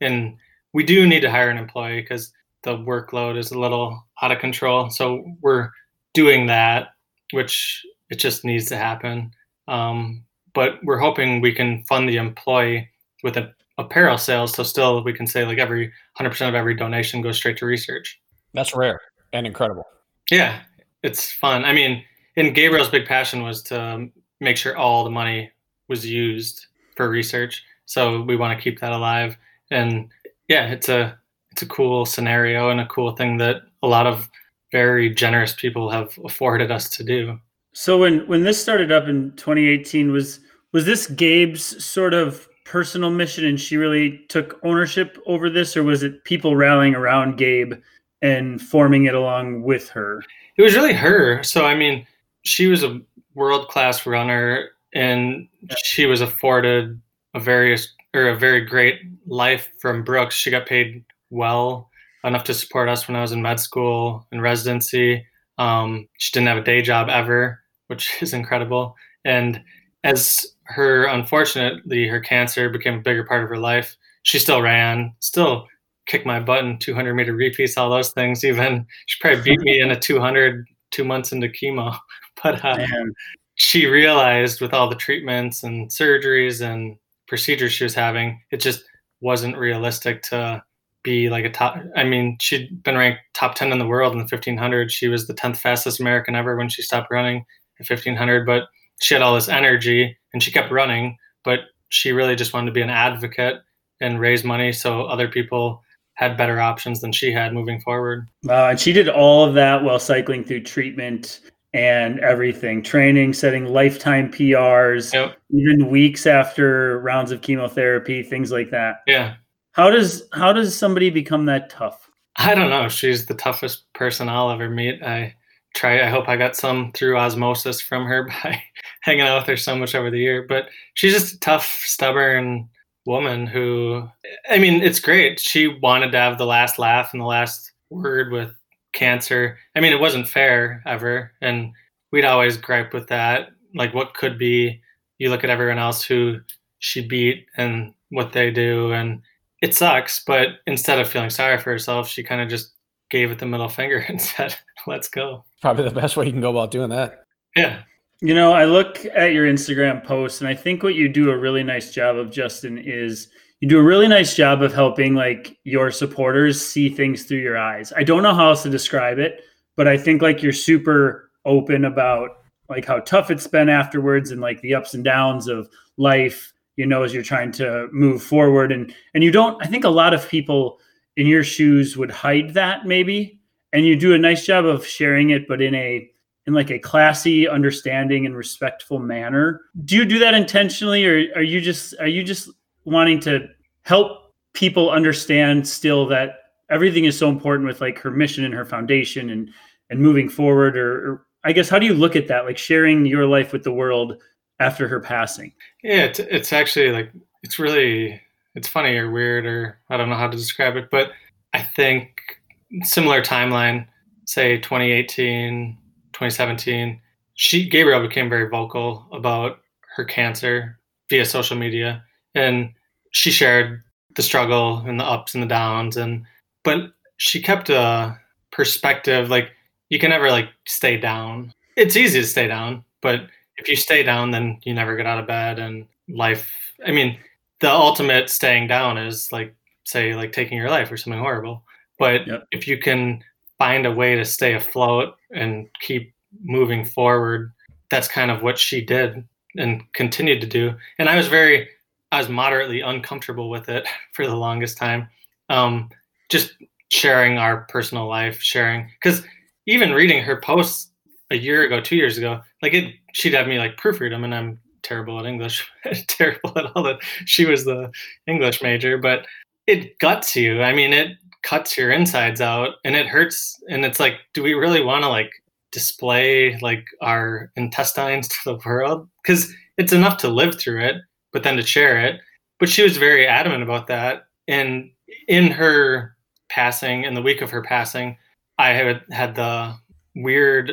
and we do need to hire an employee because the workload is a little out of control. So we're doing that, which it just needs to happen. Um, but we're hoping we can fund the employee with a apparel sales. So still we can say like every 100% of every donation goes straight to research. That's rare and incredible. Yeah, it's fun. I mean, and Gabriel's big passion was to make sure all the money was used for research. So we want to keep that alive. And yeah, it's a it's a cool scenario and a cool thing that a lot of very generous people have afforded us to do. So when when this started up in 2018 was was this Gabe's sort of personal mission and she really took ownership over this or was it people rallying around Gabe and forming it along with her? It was really her. So I mean, she was a world class runner and she was afforded a various or a very great life from Brooks. She got paid well enough to support us when I was in med school and residency. Um, she didn't have a day job ever, which is incredible. And as her, unfortunately, her cancer became a bigger part of her life, she still ran, still kicked my butt in 200 meter repeats, all those things. Even she probably beat me in a 200 two months into chemo. But uh, she realized with all the treatments and surgeries and procedures she was having, it just wasn't realistic to be like a top. I mean, she'd been ranked top 10 in the world in the 1500. She was the 10th fastest American ever when she stopped running at 1500. But she had all this energy and she kept running, but she really just wanted to be an advocate and raise money so other people had better options than she had moving forward. Uh, and she did all of that while cycling through treatment and everything training, setting lifetime PRs, yep. even weeks after rounds of chemotherapy, things like that. Yeah. How does how does somebody become that tough? I don't know. She's the toughest person I'll ever meet. I try I hope I got some through osmosis from her by hanging out with her so much over the year. But she's just a tough, stubborn woman who I mean, it's great. She wanted to have the last laugh and the last word with cancer. I mean, it wasn't fair ever. And we'd always gripe with that. Like what could be you look at everyone else who she beat and what they do and it sucks, but instead of feeling sorry for herself, she kind of just gave it the middle finger and said, "Let's go." Probably the best way you can go about doing that. Yeah. You know, I look at your Instagram posts, and I think what you do a really nice job of, Justin, is you do a really nice job of helping like your supporters see things through your eyes. I don't know how else to describe it, but I think like you're super open about like how tough it's been afterwards and like the ups and downs of life you know as you're trying to move forward. And and you don't i think a lot of people in your shoes would hide that maybe. And you do a nice job of sharing it but in a in like a classy understanding and respectful manner. Do you do that intentionally or are you just are you just wanting to help people understand still that everything is so important with like her mission and her foundation and and moving forward? Or, or i guess how do you look at that like sharing your life with the world after her passing yeah it's, it's actually like it's really it's funny or weird or I don't know how to describe it, but I think similar timeline, say 2018, 2017, she Gabrielle became very vocal about her cancer via social media and she shared the struggle and the ups and the downs and but she kept a perspective like you can never like stay down. It's easy to stay down, but if you stay down then you never get out of bed and life I mean the ultimate staying down is like say like taking your life or something horrible. But yep. if you can find a way to stay afloat and keep moving forward, that's kind of what she did and continued to do. And I was very, I was moderately uncomfortable with it for the longest time. Um, just sharing our personal life, sharing, because even reading her posts a year ago, two years ago, like it, she'd have me like proofread them, and I'm terrible at English, terrible at all that. She was the English major, but it guts you. I mean, it cuts your insides out and it hurts. And it's like, do we really want to like display like our intestines to the world? Because it's enough to live through it, but then to share it. But she was very adamant about that. And in her passing, in the week of her passing, I had had the weird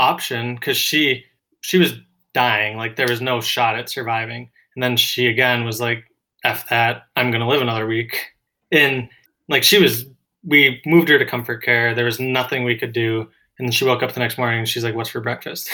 option because she she was dying. Like there was no shot at surviving. And then she again was like, F that, I'm gonna live another week. And like she was we moved her to comfort care. There was nothing we could do. And she woke up the next morning and she's like, What's for breakfast?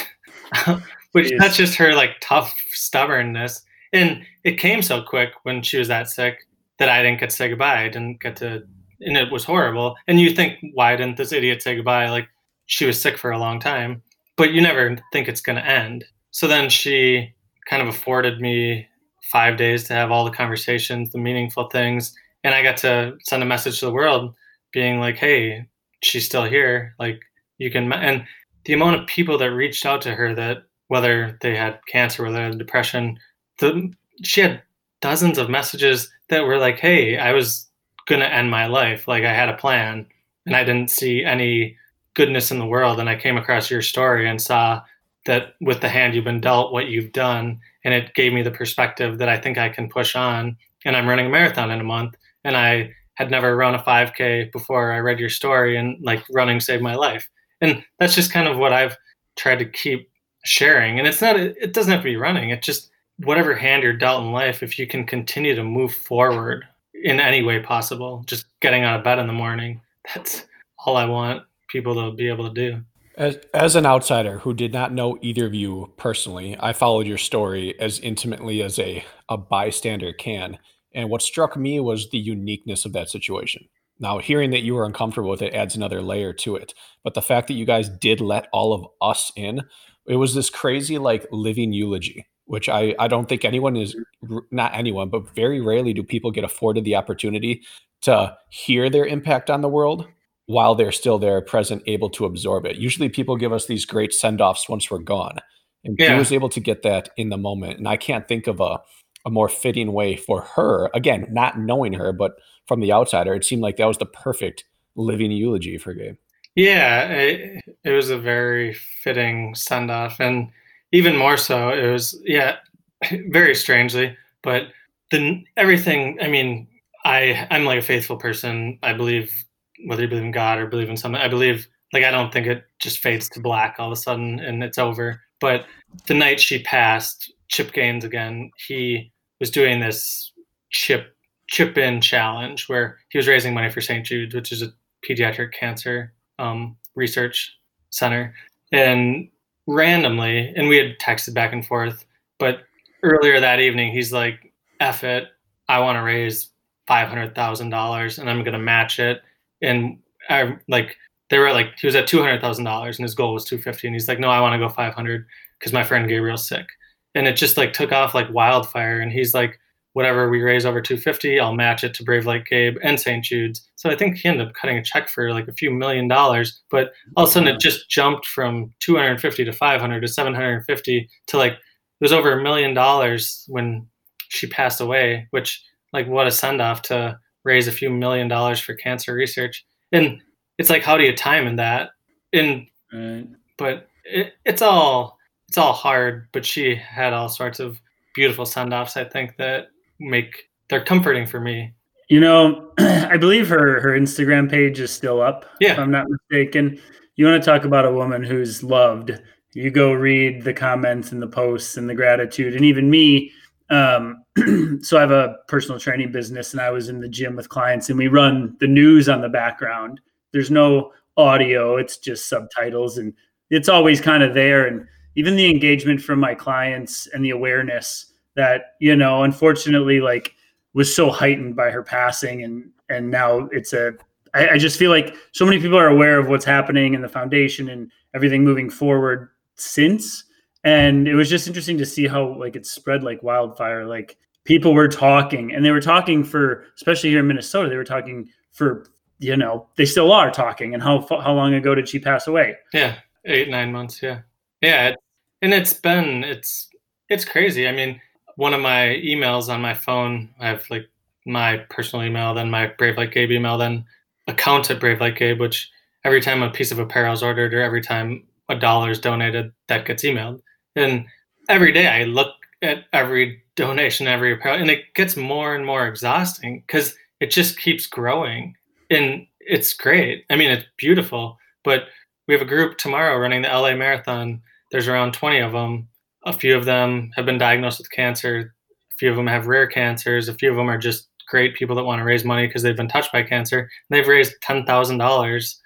Which yes. that's just her like tough stubbornness. And it came so quick when she was that sick that I didn't get to say goodbye. I didn't get to and it was horrible. And you think, why didn't this idiot say goodbye? Like she was sick for a long time. But you never think it's gonna end. So then she kind of afforded me five days to have all the conversations, the meaningful things. And I got to send a message to the world being like, hey, she's still here. Like, you can, and the amount of people that reached out to her that whether they had cancer, whether they had depression, the, she had dozens of messages that were like, hey, I was going to end my life. Like, I had a plan and I didn't see any goodness in the world. And I came across your story and saw that with the hand you've been dealt, what you've done, and it gave me the perspective that I think I can push on. And I'm running a marathon in a month, and I had never run a 5K before I read your story, and like running saved my life. And that's just kind of what I've tried to keep sharing. And it's not, it doesn't have to be running. It's just whatever hand you're dealt in life, if you can continue to move forward in any way possible, just getting out of bed in the morning, that's all I want people to be able to do. As, as an outsider who did not know either of you personally, I followed your story as intimately as a, a bystander can. And what struck me was the uniqueness of that situation. Now, hearing that you were uncomfortable with it adds another layer to it. But the fact that you guys did let all of us in, it was this crazy, like, living eulogy, which I, I don't think anyone is, not anyone, but very rarely do people get afforded the opportunity to hear their impact on the world while they're still there, present, able to absorb it. Usually people give us these great send offs once we're gone. And yeah. he was able to get that in the moment. And I can't think of a, a more fitting way for her, again, not knowing her, but from the outsider, it seemed like that was the perfect living eulogy for Gabe. Yeah, it, it was a very fitting send off. And even more so, it was, yeah, very strangely, but the everything, I mean, I, I'm like a faithful person. I believe whether you believe in God or believe in something. I believe like I don't think it just fades to black all of a sudden and it's over. But the night she passed, Chip Gaines again, he was doing this chip chip in challenge where he was raising money for St. Jude's, which is a pediatric cancer um, research center. And randomly, and we had texted back and forth, but earlier that evening, he's like, F it, I want to raise $500,000 and I'm going to match it and I like they were like he was at two hundred thousand dollars and his goal was two fifty, and he's like, no, I want to go five hundred because my friend Gabriel's sick, and it just like took off like wildfire, and he's like, whatever we raise over two fifty, I'll match it to Brave Like Gabe and St. Jude's. So I think he ended up cutting a check for like a few million dollars, but all of a sudden it just jumped from two hundred fifty to five hundred to seven hundred fifty to like it was over a million dollars when she passed away, which like what a send off to raise a few million dollars for cancer research. And it's like, how do you time in that? And right. but it, it's all it's all hard. But she had all sorts of beautiful send offs. I think that make they're comforting for me. You know, I believe her her Instagram page is still up. Yeah. If I'm not mistaken. You want to talk about a woman who's loved. You go read the comments and the posts and the gratitude, and even me. Um, so I have a personal training business, and I was in the gym with clients, and we run the news on the background. There's no audio; it's just subtitles, and it's always kind of there. And even the engagement from my clients and the awareness that you know, unfortunately, like was so heightened by her passing, and and now it's a I, I just feel like so many people are aware of what's happening in the foundation and everything moving forward since. And it was just interesting to see how like it spread like wildfire. Like people were talking, and they were talking for, especially here in Minnesota, they were talking for you know they still are talking. And how how long ago did she pass away? Yeah, eight nine months. Yeah, yeah, and it's been it's it's crazy. I mean, one of my emails on my phone, I have like my personal email, then my Brave Like Gabe email, then account at Brave Like Gabe, which every time a piece of apparel is ordered or every time a dollar is donated, that gets emailed. And every day I look at every donation, every apparel, and it gets more and more exhausting because it just keeps growing. And it's great. I mean, it's beautiful. But we have a group tomorrow running the LA Marathon. There's around 20 of them. A few of them have been diagnosed with cancer. A few of them have rare cancers. A few of them are just great people that want to raise money because they've been touched by cancer. They've raised ten thousand um, dollars.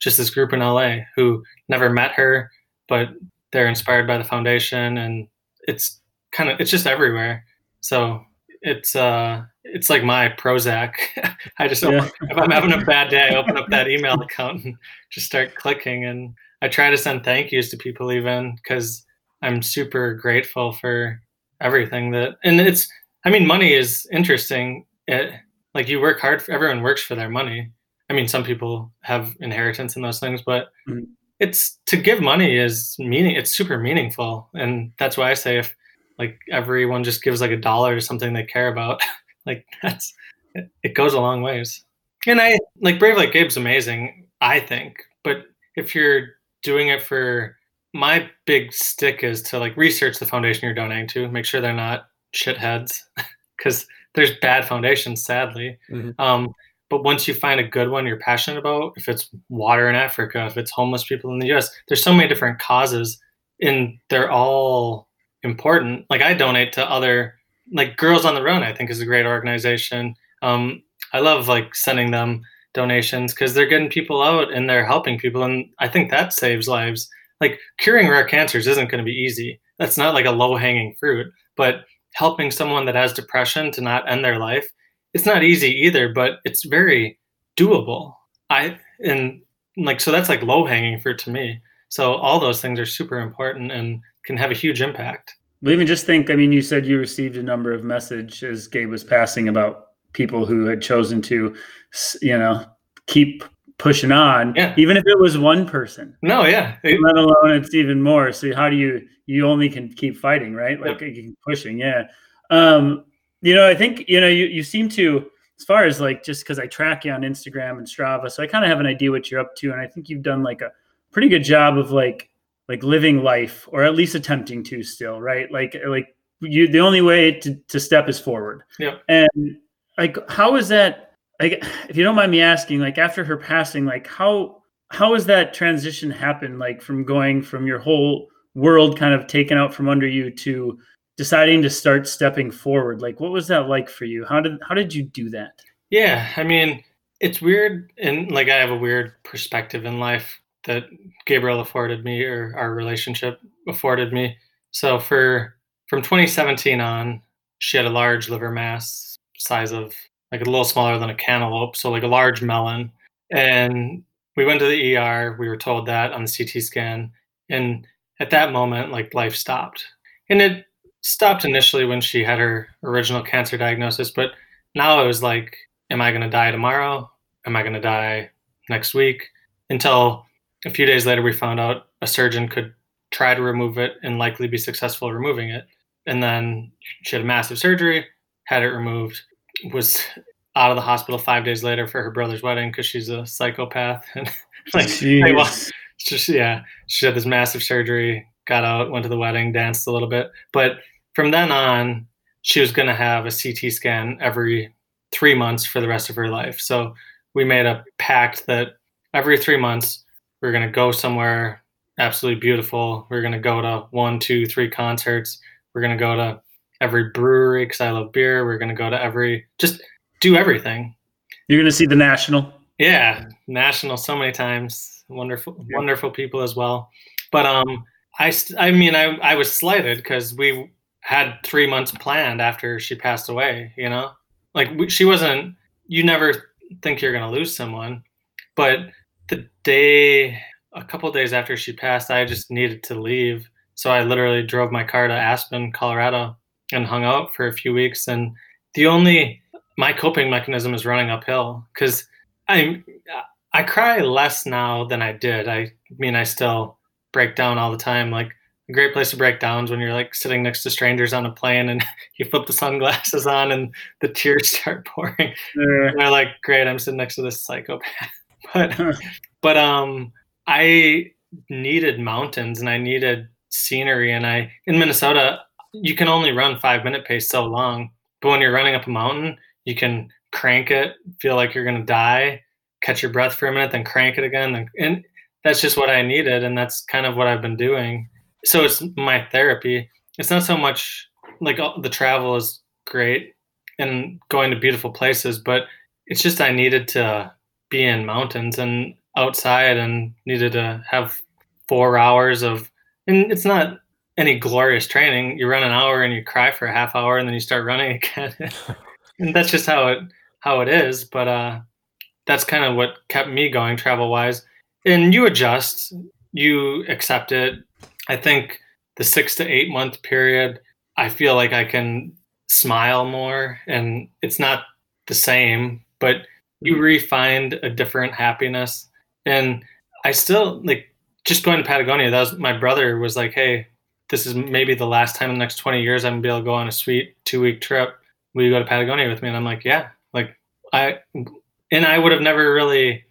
Just this group in LA who never met her, but they're inspired by the foundation, and it's kind of it's just everywhere. So it's uh it's like my Prozac. I just open, yeah. if I'm having a bad day, I open up that email account and just start clicking, and I try to send thank yous to people even because I'm super grateful for everything that and it's I mean, money is interesting. It, like you work hard. For, everyone works for their money. I mean, some people have inheritance and those things, but mm-hmm. It's to give money is meaning. It's super meaningful, and that's why I say if like everyone just gives like a dollar to something they care about, like that's it, it goes a long ways. And I like Brave Like Gabe's amazing, I think. But if you're doing it for my big stick is to like research the foundation you're donating to, make sure they're not shitheads because there's bad foundations, sadly. Mm-hmm. Um, but once you find a good one you're passionate about, if it's water in Africa, if it's homeless people in the US, there's so many different causes and they're all important. Like I donate to other, like Girls on the Run, I think is a great organization. Um, I love like sending them donations because they're getting people out and they're helping people. And I think that saves lives. Like curing rare cancers isn't going to be easy. That's not like a low hanging fruit, but helping someone that has depression to not end their life it's not easy either but it's very doable. I and like so that's like low hanging fruit to me. So all those things are super important and can have a huge impact. But even just think i mean you said you received a number of messages gabe was passing about people who had chosen to you know keep pushing on yeah. even if it was one person. No yeah. Let alone it's even more. So how do you you only can keep fighting right? Like pushing yeah. Um you know i think you know you, you seem to as far as like just because i track you on instagram and strava so i kind of have an idea what you're up to and i think you've done like a pretty good job of like like living life or at least attempting to still right? Like like you the only way to, to step is forward. Yeah. And like how is that like if you don't mind me asking like after her passing like how how has that transition happened like from going from your whole world kind of taken out from under you to deciding to start stepping forward like what was that like for you how did how did you do that yeah i mean it's weird and like i have a weird perspective in life that gabriel afforded me or our relationship afforded me so for from 2017 on she had a large liver mass size of like a little smaller than a cantaloupe, so like a large melon. And we went to the ER. We were told that on the CT scan, and at that moment, like life stopped. And it stopped initially when she had her original cancer diagnosis, but now it was like, am I going to die tomorrow? Am I going to die next week? Until a few days later, we found out a surgeon could try to remove it and likely be successful removing it. And then she had a massive surgery, had it removed, was out of the hospital five days later for her brother's wedding because she's a psychopath and like well, just yeah she had this massive surgery got out went to the wedding danced a little bit but from then on she was going to have a CT scan every three months for the rest of her life. So we made a pact that every three months we we're going to go somewhere absolutely beautiful. We we're going to go to one, two, three concerts. We're going to go to every brewery because I love beer. We're going to go to every, just do everything. You're going to see the National. Yeah, National so many times. Wonderful, yeah. wonderful people as well. But um, I, I mean, I, I was slighted because we had three months planned after she passed away. You know, like she wasn't. You never think you're going to lose someone, but the day, a couple days after she passed, I just needed to leave. So I literally drove my car to Aspen, Colorado, and hung out for a few weeks. And the only my coping mechanism is running uphill because I'm. I cry less now than I did. I mean, I still break down all the time. Like a great place to break down is when you're like sitting next to strangers on a plane and you flip the sunglasses on and the tears start pouring. Yeah. They're like, "Great, I'm sitting next to this psychopath." but but um, I needed mountains and I needed scenery, and I in Minnesota you can only run five minute pace so long. But when you're running up a mountain, you can crank it, feel like you're gonna die, catch your breath for a minute, then crank it again, and that's just what I needed, and that's kind of what I've been doing. So it's my therapy. It's not so much like the travel is great and going to beautiful places, but it's just I needed to be in mountains and outside, and needed to have four hours of, and it's not any glorious training. You run an hour and you cry for a half hour, and then you start running again. and that's just how it how it is. But uh, that's kind of what kept me going travel wise. And you adjust, you accept it. I think the six to eight month period, I feel like I can smile more, and it's not the same, but you mm-hmm. refind a different happiness. And I still like just going to Patagonia. That was my brother was like, "Hey, this is maybe the last time in the next 20 years I'm gonna be able to go on a sweet two week trip. Will you go to Patagonia with me? And I'm like, yeah, like I, and I would have never really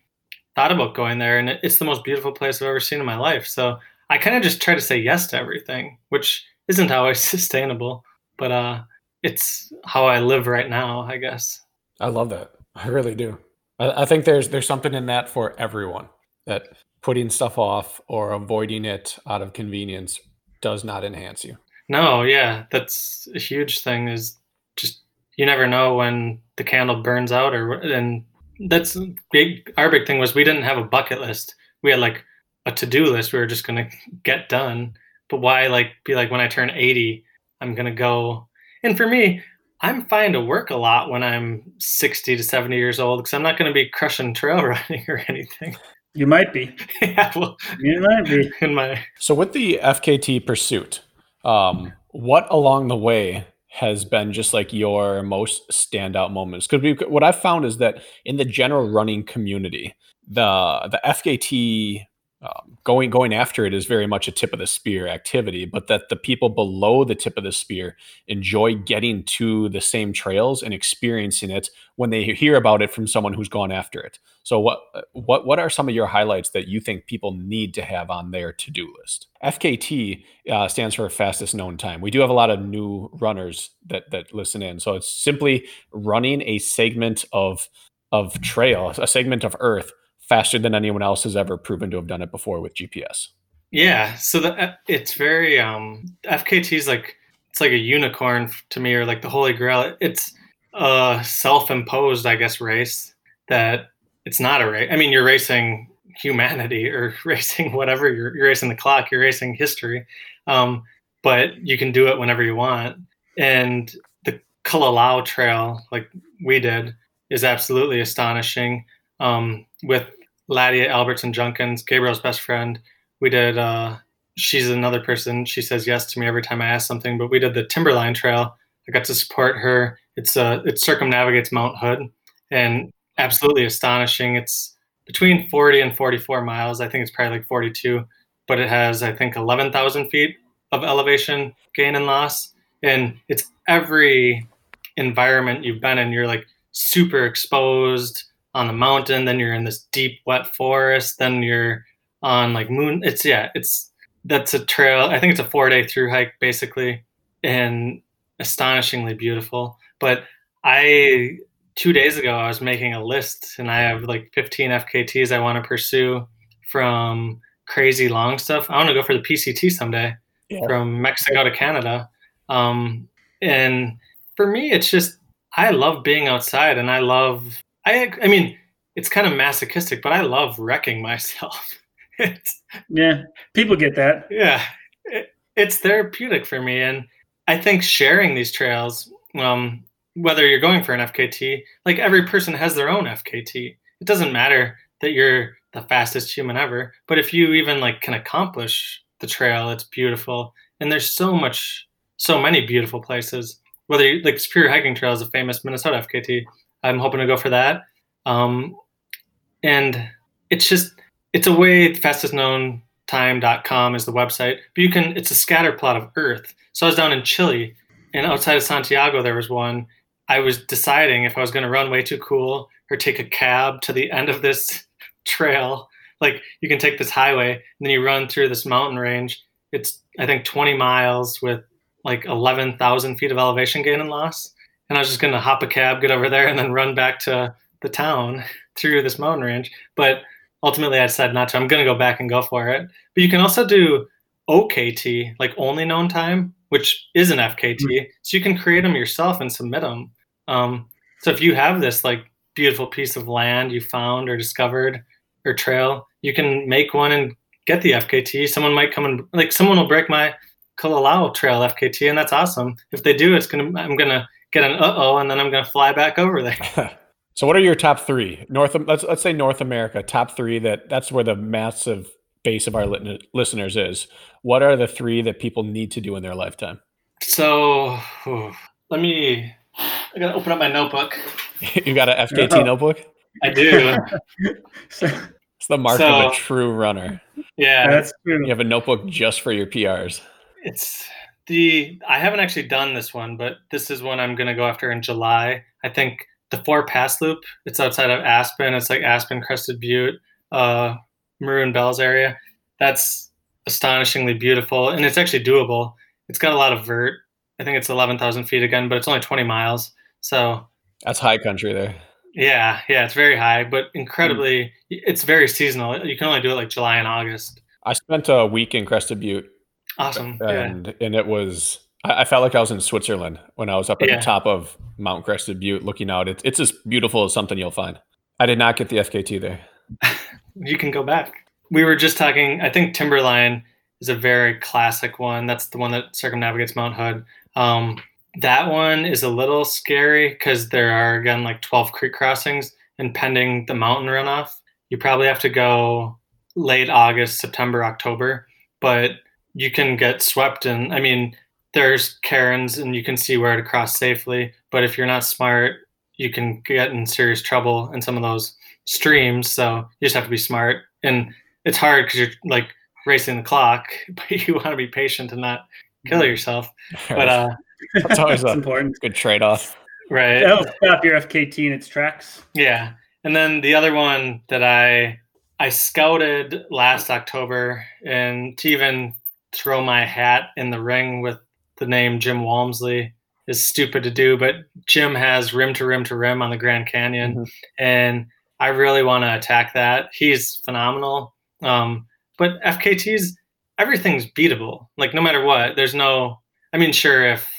thought about going there. And it's the most beautiful place I've ever seen in my life. So I kind of just try to say yes to everything, which isn't always sustainable, but uh, it's how I live right now, I guess. I love that. I really do. I, I think there's there's something in that for everyone. That putting stuff off or avoiding it out of convenience does not enhance you. No, yeah, that's a huge thing. Is just you never know when the candle burns out, or and that's big. Our big thing was we didn't have a bucket list. We had like a to do list. We were just gonna get done. But why like be like when I turn eighty, I'm gonna go. And for me, I'm fine to work a lot when I'm 60 to 70 years old because I'm not going to be crushing trail running or anything. You might be. yeah, well, you might be. In my so with the FKT pursuit, um, what along the way has been just like your most standout moments? Because what I've found is that in the general running community, the the FKT um, going going after it is very much a tip of the spear activity, but that the people below the tip of the spear enjoy getting to the same trails and experiencing it when they hear about it from someone who's gone after it. So what what what are some of your highlights that you think people need to have on their to do list? FKT uh, stands for fastest known time. We do have a lot of new runners that that listen in, so it's simply running a segment of of trail, a segment of earth faster than anyone else has ever proven to have done it before with GPS. Yeah, so the, uh, it's very um, FKT is like it's like a unicorn to me, or like the holy grail. It's a self-imposed, I guess, race that it's not a race. I mean, you're racing humanity or racing whatever. You're, you're racing the clock. You're racing history, um, but you can do it whenever you want. And the Kalalau Trail, like we did, is absolutely astonishing. Um, with Ladia Albertson Junkins, Gabriel's best friend. We did. Uh, she's another person. She says yes to me every time I ask something. But we did the Timberline Trail. I got to support her. It's uh, it circumnavigates Mount Hood, and absolutely astonishing. It's between 40 and 44 miles. I think it's probably like 42, but it has I think 11,000 feet of elevation gain and loss, and it's every environment you've been in. You're like super exposed on the mountain, then you're in this deep wet forest, then you're on like moon. It's yeah, it's that's a trail. I think it's a four day through hike basically, and astonishingly beautiful. But I two days ago I was making a list and I have like 15 FKTs I want to pursue from crazy long stuff. I want to go for the PCT someday yeah. from Mexico to Canada. Um, and for me, it's just I love being outside and I love I I mean it's kind of masochistic, but I love wrecking myself. yeah, people get that. Yeah, it, it's therapeutic for me, and I think sharing these trails, um, whether you're going for an FKT, like every person has their own FKT. It doesn't matter that you're the fastest human ever, but if you even like can accomplish the trail, it's beautiful, and there's so much, so many beautiful places. Whether you, like Superior Hiking Trail is a famous Minnesota FKT, I'm hoping to go for that. Um, and it's just it's a way fastest known time.com is the website but you can it's a scatter plot of earth. So i was down in chile and outside of santiago there was one. I was deciding if i was going to run way too cool or take a cab to the end of this trail. Like you can take this highway and then you run through this mountain range. It's i think 20 miles with like 11,000 feet of elevation gain and loss and i was just going to hop a cab get over there and then run back to the town through this mountain range. But ultimately, I decided not to. I'm going to go back and go for it. But you can also do OKT, like only known time, which is an FKT. Mm-hmm. So you can create them yourself and submit them. Um, so if you have this like beautiful piece of land you found or discovered or trail, you can make one and get the FKT. Someone might come and like someone will break my Kalalau Trail FKT, and that's awesome. If they do, it's gonna I'm gonna get an uh oh, and then I'm gonna fly back over there. So, what are your top three North? Let's let's say North America top three. That that's where the massive base of our listeners is. What are the three that people need to do in their lifetime? So, let me. I gotta open up my notebook. you got an FKT oh, notebook? I do. it's the mark so, of a true runner. Yeah, that's true. You have a notebook just for your PRs. It's the. I haven't actually done this one, but this is one I'm gonna go after in July. I think the Four Pass Loop. It's outside of Aspen. It's like Aspen, Crested Butte, uh, Maroon Bells area. That's astonishingly beautiful, and it's actually doable. It's got a lot of vert. I think it's eleven thousand feet again, but it's only twenty miles. So that's high country there. Yeah, yeah, it's very high, but incredibly, mm. it's very seasonal. You can only do it like July and August. I spent a week in Crested Butte. Awesome. And yeah. and it was I, felt like I was in Switzerland when I was up at yeah. the top of Mount Crested Butte looking out. It's it's as beautiful as something you'll find. I did not get the FKT there. you can go back. We were just talking. I think Timberline is a very classic one. That's the one that circumnavigates Mount Hood. Um, that one is a little scary because there are again like 12 creek crossings, and pending the mountain runoff, you probably have to go late August, September, October. But you can get swept in. I mean, there's cairns and you can see where to cross safely. But if you're not smart, you can get in serious trouble in some of those streams. So you just have to be smart. And it's hard because you're like racing the clock, but you want to be patient and not kill mm-hmm. yourself. But uh, that's always a important. good trade off. Right. That'll stop your FKT in its tracks. Yeah. And then the other one that I I scouted last October and to even throw my hat in the ring with the name Jim Walmsley is stupid to do, but Jim has rim to rim to rim on the Grand Canyon, mm-hmm. and I really want to attack that. He's phenomenal. Um, but FKT's everything's beatable. Like no matter what, there's no. I mean, sure, if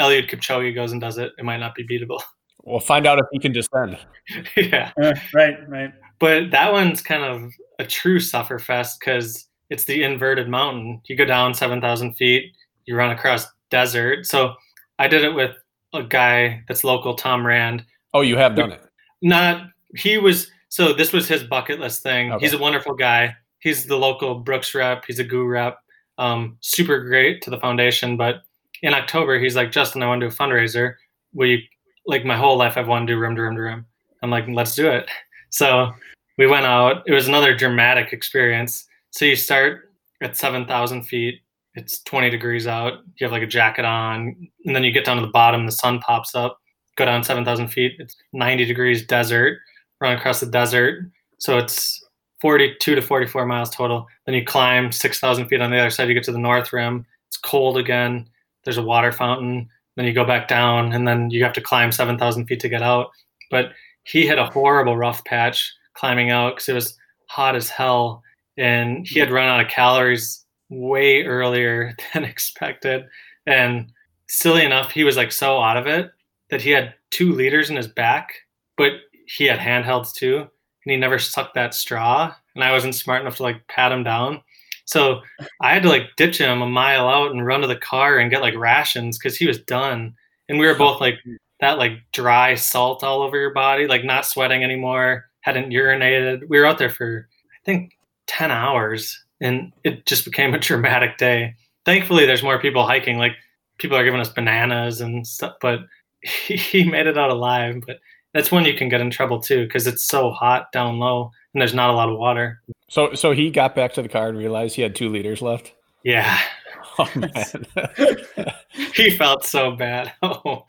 Eliud Kipchoge goes and does it, it might not be beatable. We'll find out if he can descend. yeah. Uh, right. Right. But that one's kind of a true sufferfest because it's the inverted mountain. You go down seven thousand feet, you run across desert. So I did it with a guy that's local, Tom Rand. Oh, you have done it. Not he was. So this was his bucket list thing. Okay. He's a wonderful guy. He's the local Brooks rep. He's a GU rep. Um, super great to the foundation. But in October, he's like, Justin, I want to do a fundraiser. We like my whole life I've wanted to do rim to rim to rim. I'm like, let's do it. So we went out. It was another dramatic experience. So you start at 7,000 feet it's 20 degrees out. You have like a jacket on, and then you get down to the bottom, the sun pops up. Go down 7,000 feet. It's 90 degrees desert. Run across the desert, so it's 42 to 44 miles total. Then you climb 6,000 feet on the other side. You get to the north rim. It's cold again. There's a water fountain. then you go back down, and then you have to climb 7,000 feet to get out. But he had a horrible rough patch climbing out because it was hot as hell. And he had run out of calories way earlier than expected. And silly enough, he was like so out of it that he had two liters in his back, but he had handhelds too. And he never sucked that straw. And I wasn't smart enough to like pat him down. So I had to like ditch him a mile out and run to the car and get like rations because he was done. And we were both like that like dry salt all over your body, like not sweating anymore, hadn't urinated. We were out there for I think 10 hours and it just became a dramatic day. Thankfully there's more people hiking. Like people are giving us bananas and stuff, but he, he made it out alive. But that's when you can get in trouble too, because it's so hot down low and there's not a lot of water. So so he got back to the car and realized he had two liters left. Yeah. Oh man. he felt so bad. Oh.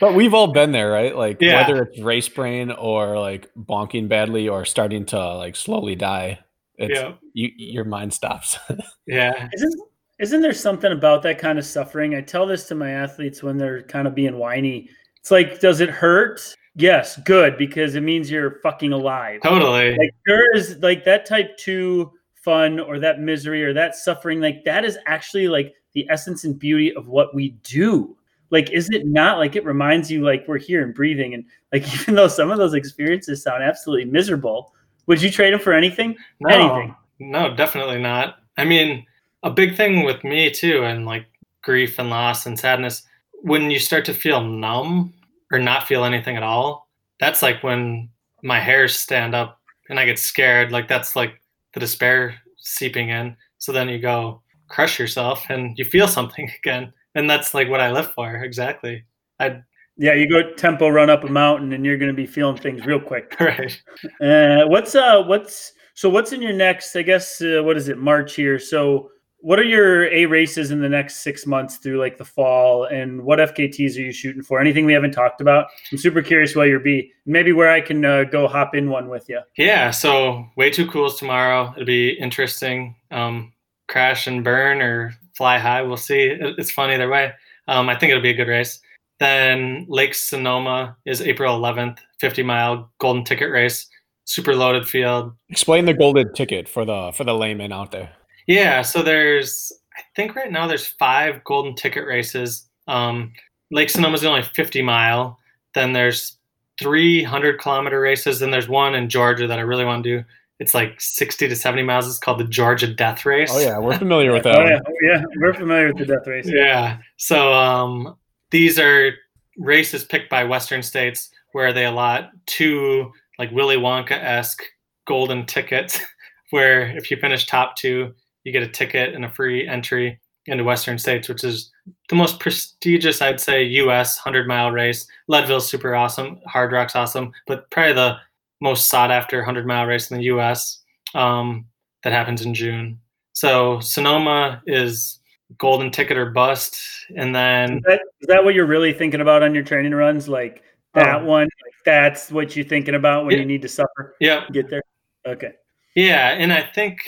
but we've all been there, right? Like Yeah. whether it's race brain or like bonking badly or starting to like slowly die. It's Yeah. you your mind stops. Yeah. Isn't isn't there something about that kind of suffering? I tell this to my athletes when they're kind of being whiny. It's like, does it hurt? Yes, good, because it means you're fucking alive. Totally. Like there is like that type two fun or that misery or that suffering, like that is actually like the essence and beauty of what we do. Like, is it not like it reminds you like we're here and breathing and like even though some of those experiences sound absolutely miserable, would you trade him for anything? No, Anything. no, definitely not. I mean, a big thing with me too, and like grief and loss and sadness, when you start to feel numb or not feel anything at all, that's like when my hairs stand up and I get scared. Like that's like the despair seeping in. So then you go crush yourself and you feel something again. And that's like what I live for. Exactly. I Yeah, you go tempo run up a mountain and you're going to be feeling things real quick. right. Uh, what's uh, what's so what's in your next? I guess uh, what is it? March here. So what are your A races in the next six months through like the fall, and what FKTs are you shooting for? Anything we haven't talked about? I'm super curious where you're be. Maybe where I can uh, go hop in one with you. Yeah, so way too cool is tomorrow. It'll be interesting. Um, crash and burn or fly high. We'll see. It's fun either way. Um, I think it'll be a good race. Then Lake Sonoma is April 11th, 50 mile golden ticket race, super loaded field. Explain the golden ticket for the for the layman out there. Yeah, so there's I think right now there's five golden ticket races. Um, Lake Sonoma's the only 50 mile. Then there's 300 kilometer races. Then there's one in Georgia that I really want to do. It's like 60 to 70 miles. It's called the Georgia Death Race. Oh yeah, we're familiar with that. Oh one. yeah, oh, yeah, we're familiar with the death race. Yeah. So um, these are races picked by Western states where they allot two like Willy Wonka esque golden tickets, where if you finish top two, you get a ticket and a free entry into Western states, which is the most prestigious, I'd say, U.S. hundred mile race. Leadville's super awesome, Hardrock's awesome, but probably the most sought after hundred mile race in the U.S. Um, that happens in June. So Sonoma is golden ticket or bust, and then Is that, is that what you're really thinking about on your training runs? Like oh. that Oh. one? Like that's what you're thinking about when Yeah. you need to suffer yeah, get there? Okay. yeah, and I think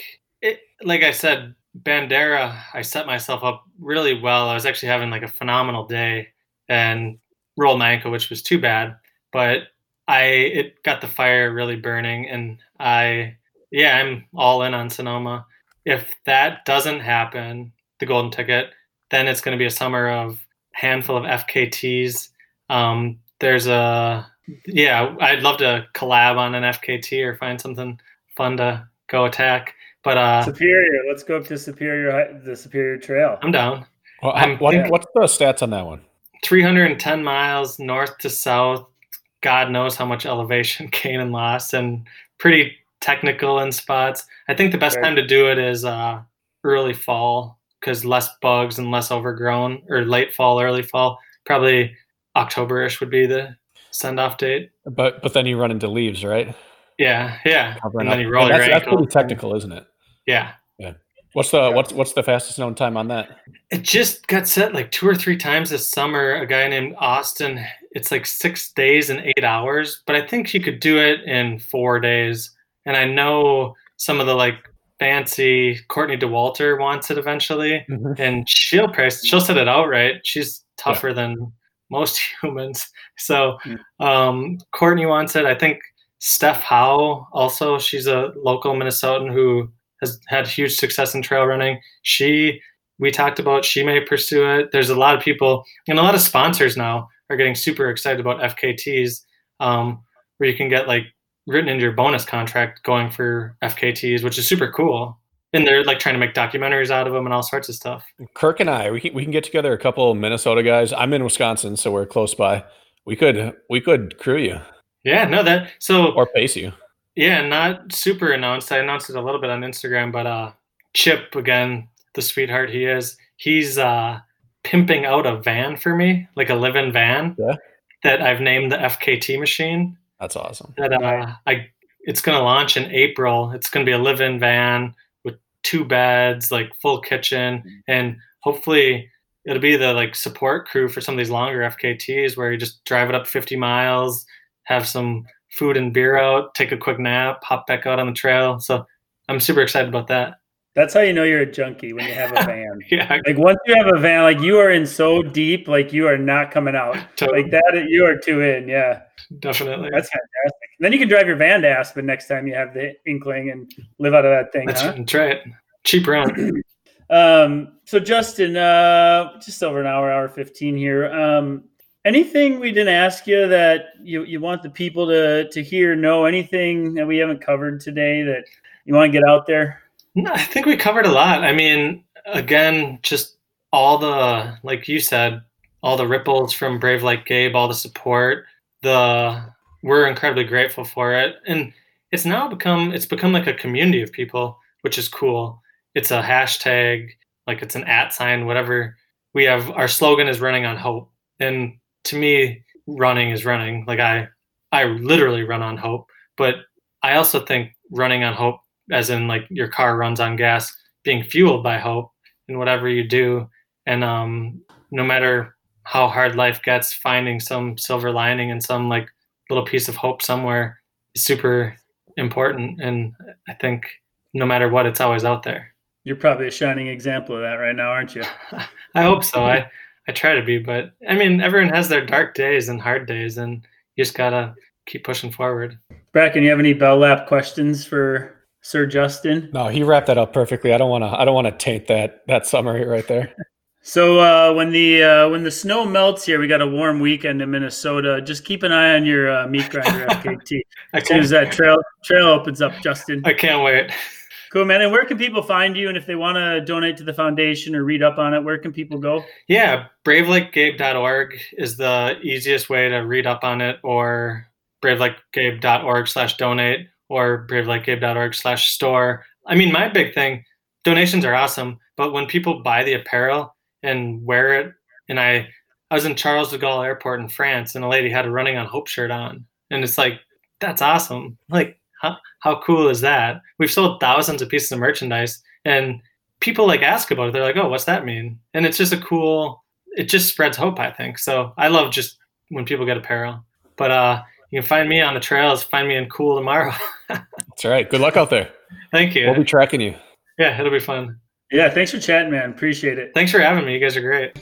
it, like I said, Bandera, I set myself up really well. I was actually having like a phenomenal day and rolled my ankle, which was too bad, but I it got the fire really burning, and I yeah, I'm all in on Sonoma. If that doesn't happen, the golden ticket, then it's going to be a summer of handful of FKTs. Um, there's a yeah, I'd love to collab on an FKT or find something fun to go attack. But uh, Superior. Let's go up to Superior, the Superior Trail. I'm down. Well, I'm- what, yeah. What's the stats on that one? 310 miles north to south. God knows how much elevation gain and loss, and pretty technical in spots. I think the best Right. time to do it is uh, early fall because less bugs and less overgrown, or late fall, early fall. Probably October-ish would be the send-off date. But but then you run into leaves, right? Yeah, yeah. Covering and then up. you roll Yeah, your that's, that's pretty technical, isn't it? Yeah. Yeah. What's the what's what's the fastest known time on that? It just got set like two or three times this summer. A guy named Austin. It's like six days and eight hours, but I think you could do it in four days. And I know some of the like fancy Courtney Dauwalter wants it eventually, and she'll price. She'll set it outright. She's tougher yeah. than most humans. So um, Courtney wants it. I think Steph Howe also. She's a local Minnesotan who has had huge success in trail running. She we talked about she may pursue it. There's a lot of people and a lot of sponsors now are getting super excited about FKTs, um, where you can get like written into your bonus contract going for FKTs, which is super cool. And they're like trying to make documentaries out of them and all sorts of stuff. Kirk and I, we can, we can get together a couple Minnesota guys. I'm in Wisconsin, so we're close by. We could we could crew you. Yeah, no, that so or pace you. Yeah, not super announced. I announced it a little bit on Instagram, but uh Chip again, the sweetheart he is, he's uh pimping out a van for me, like a live-in van yeah. that I've named the FKT machine. That's awesome. That uh, I it's gonna launch in April. It's gonna be a live-in van with two beds, like full kitchen, and hopefully it'll be the like support crew for some of these longer FKTs where you just drive it up 50 miles, have some food and beer out, take a quick nap, hop back out on the trail. So I'm super excited about that. That's how you know you're a junkie when you have a van. yeah. Like once you have a van, like you are in so deep, like you are not coming out. Totally. Like that, you are too in. Yeah. Definitely. That's fantastic. And then you can drive your van to Aspen next time you have the inkling and live out of that thing. That's, huh? right. Cheap rent. um, so Justin, uh, just over an hour, hour 15 here. Um, anything we didn't ask you that you, you want the people to, to hear, know anything that we haven't covered today that you want to get out there? No, I think we covered a lot. I mean, again, just all the, like you said, all the ripples from Brave Like Gabe, all the support, the, we're incredibly grateful for it. And it's now become, it's become like a community of people, which is cool. It's a hashtag, like it's an at sign, whatever. We have, our slogan is running on hope. And to me, running is running. Like I, I literally run on hope, but I also think running on hope, as in like your car runs on gas, being fueled by hope in whatever you do, and um, no matter how hard life gets, finding some silver lining and some like little piece of hope somewhere is super important. And I think no matter what, it's always out there. You're probably a shining example of that right now, aren't you? I hope so. I I try to be, but I mean, everyone has their dark days and hard days, and you just gotta keep pushing forward. Bracken, you have any bell lap questions for Sir Justin? No, he wrapped that up perfectly. I don't want to. I don't want to taint that that summary right there. So uh, when the uh, when the snow melts here, we got a warm weekend in Minnesota. Just keep an eye on your uh, meat grinder FKT as soon as that trail trail opens up, Justin. I can't wait. Cool, man. And where can people find you? And if they want to donate to the foundation or read up on it, where can people go? Yeah, bravelikegabe.org is the easiest way to read up on it, or bravelikegabe.org slash donate, or bravelikegabe.org slash store. I mean, my big thing, donations are awesome, but when people buy the apparel and wear it, and I, I was in Charles de Gaulle Airport in France, and a lady had a Running on Hope shirt on, and it's like, that's awesome. Like, how, how cool is that? We've sold thousands of pieces of merchandise and people like ask about it. They're like, oh, what's that mean? And it's just a cool, it just spreads hope, I think. So I love just when people get apparel. But uh, you can find me on the trails, find me in cool tomorrow. That's right. Good luck out there. Thank you. We'll be tracking you. Yeah, it'll be fun. Yeah, thanks for chatting, man. Appreciate it. Thanks for having me. You guys are great.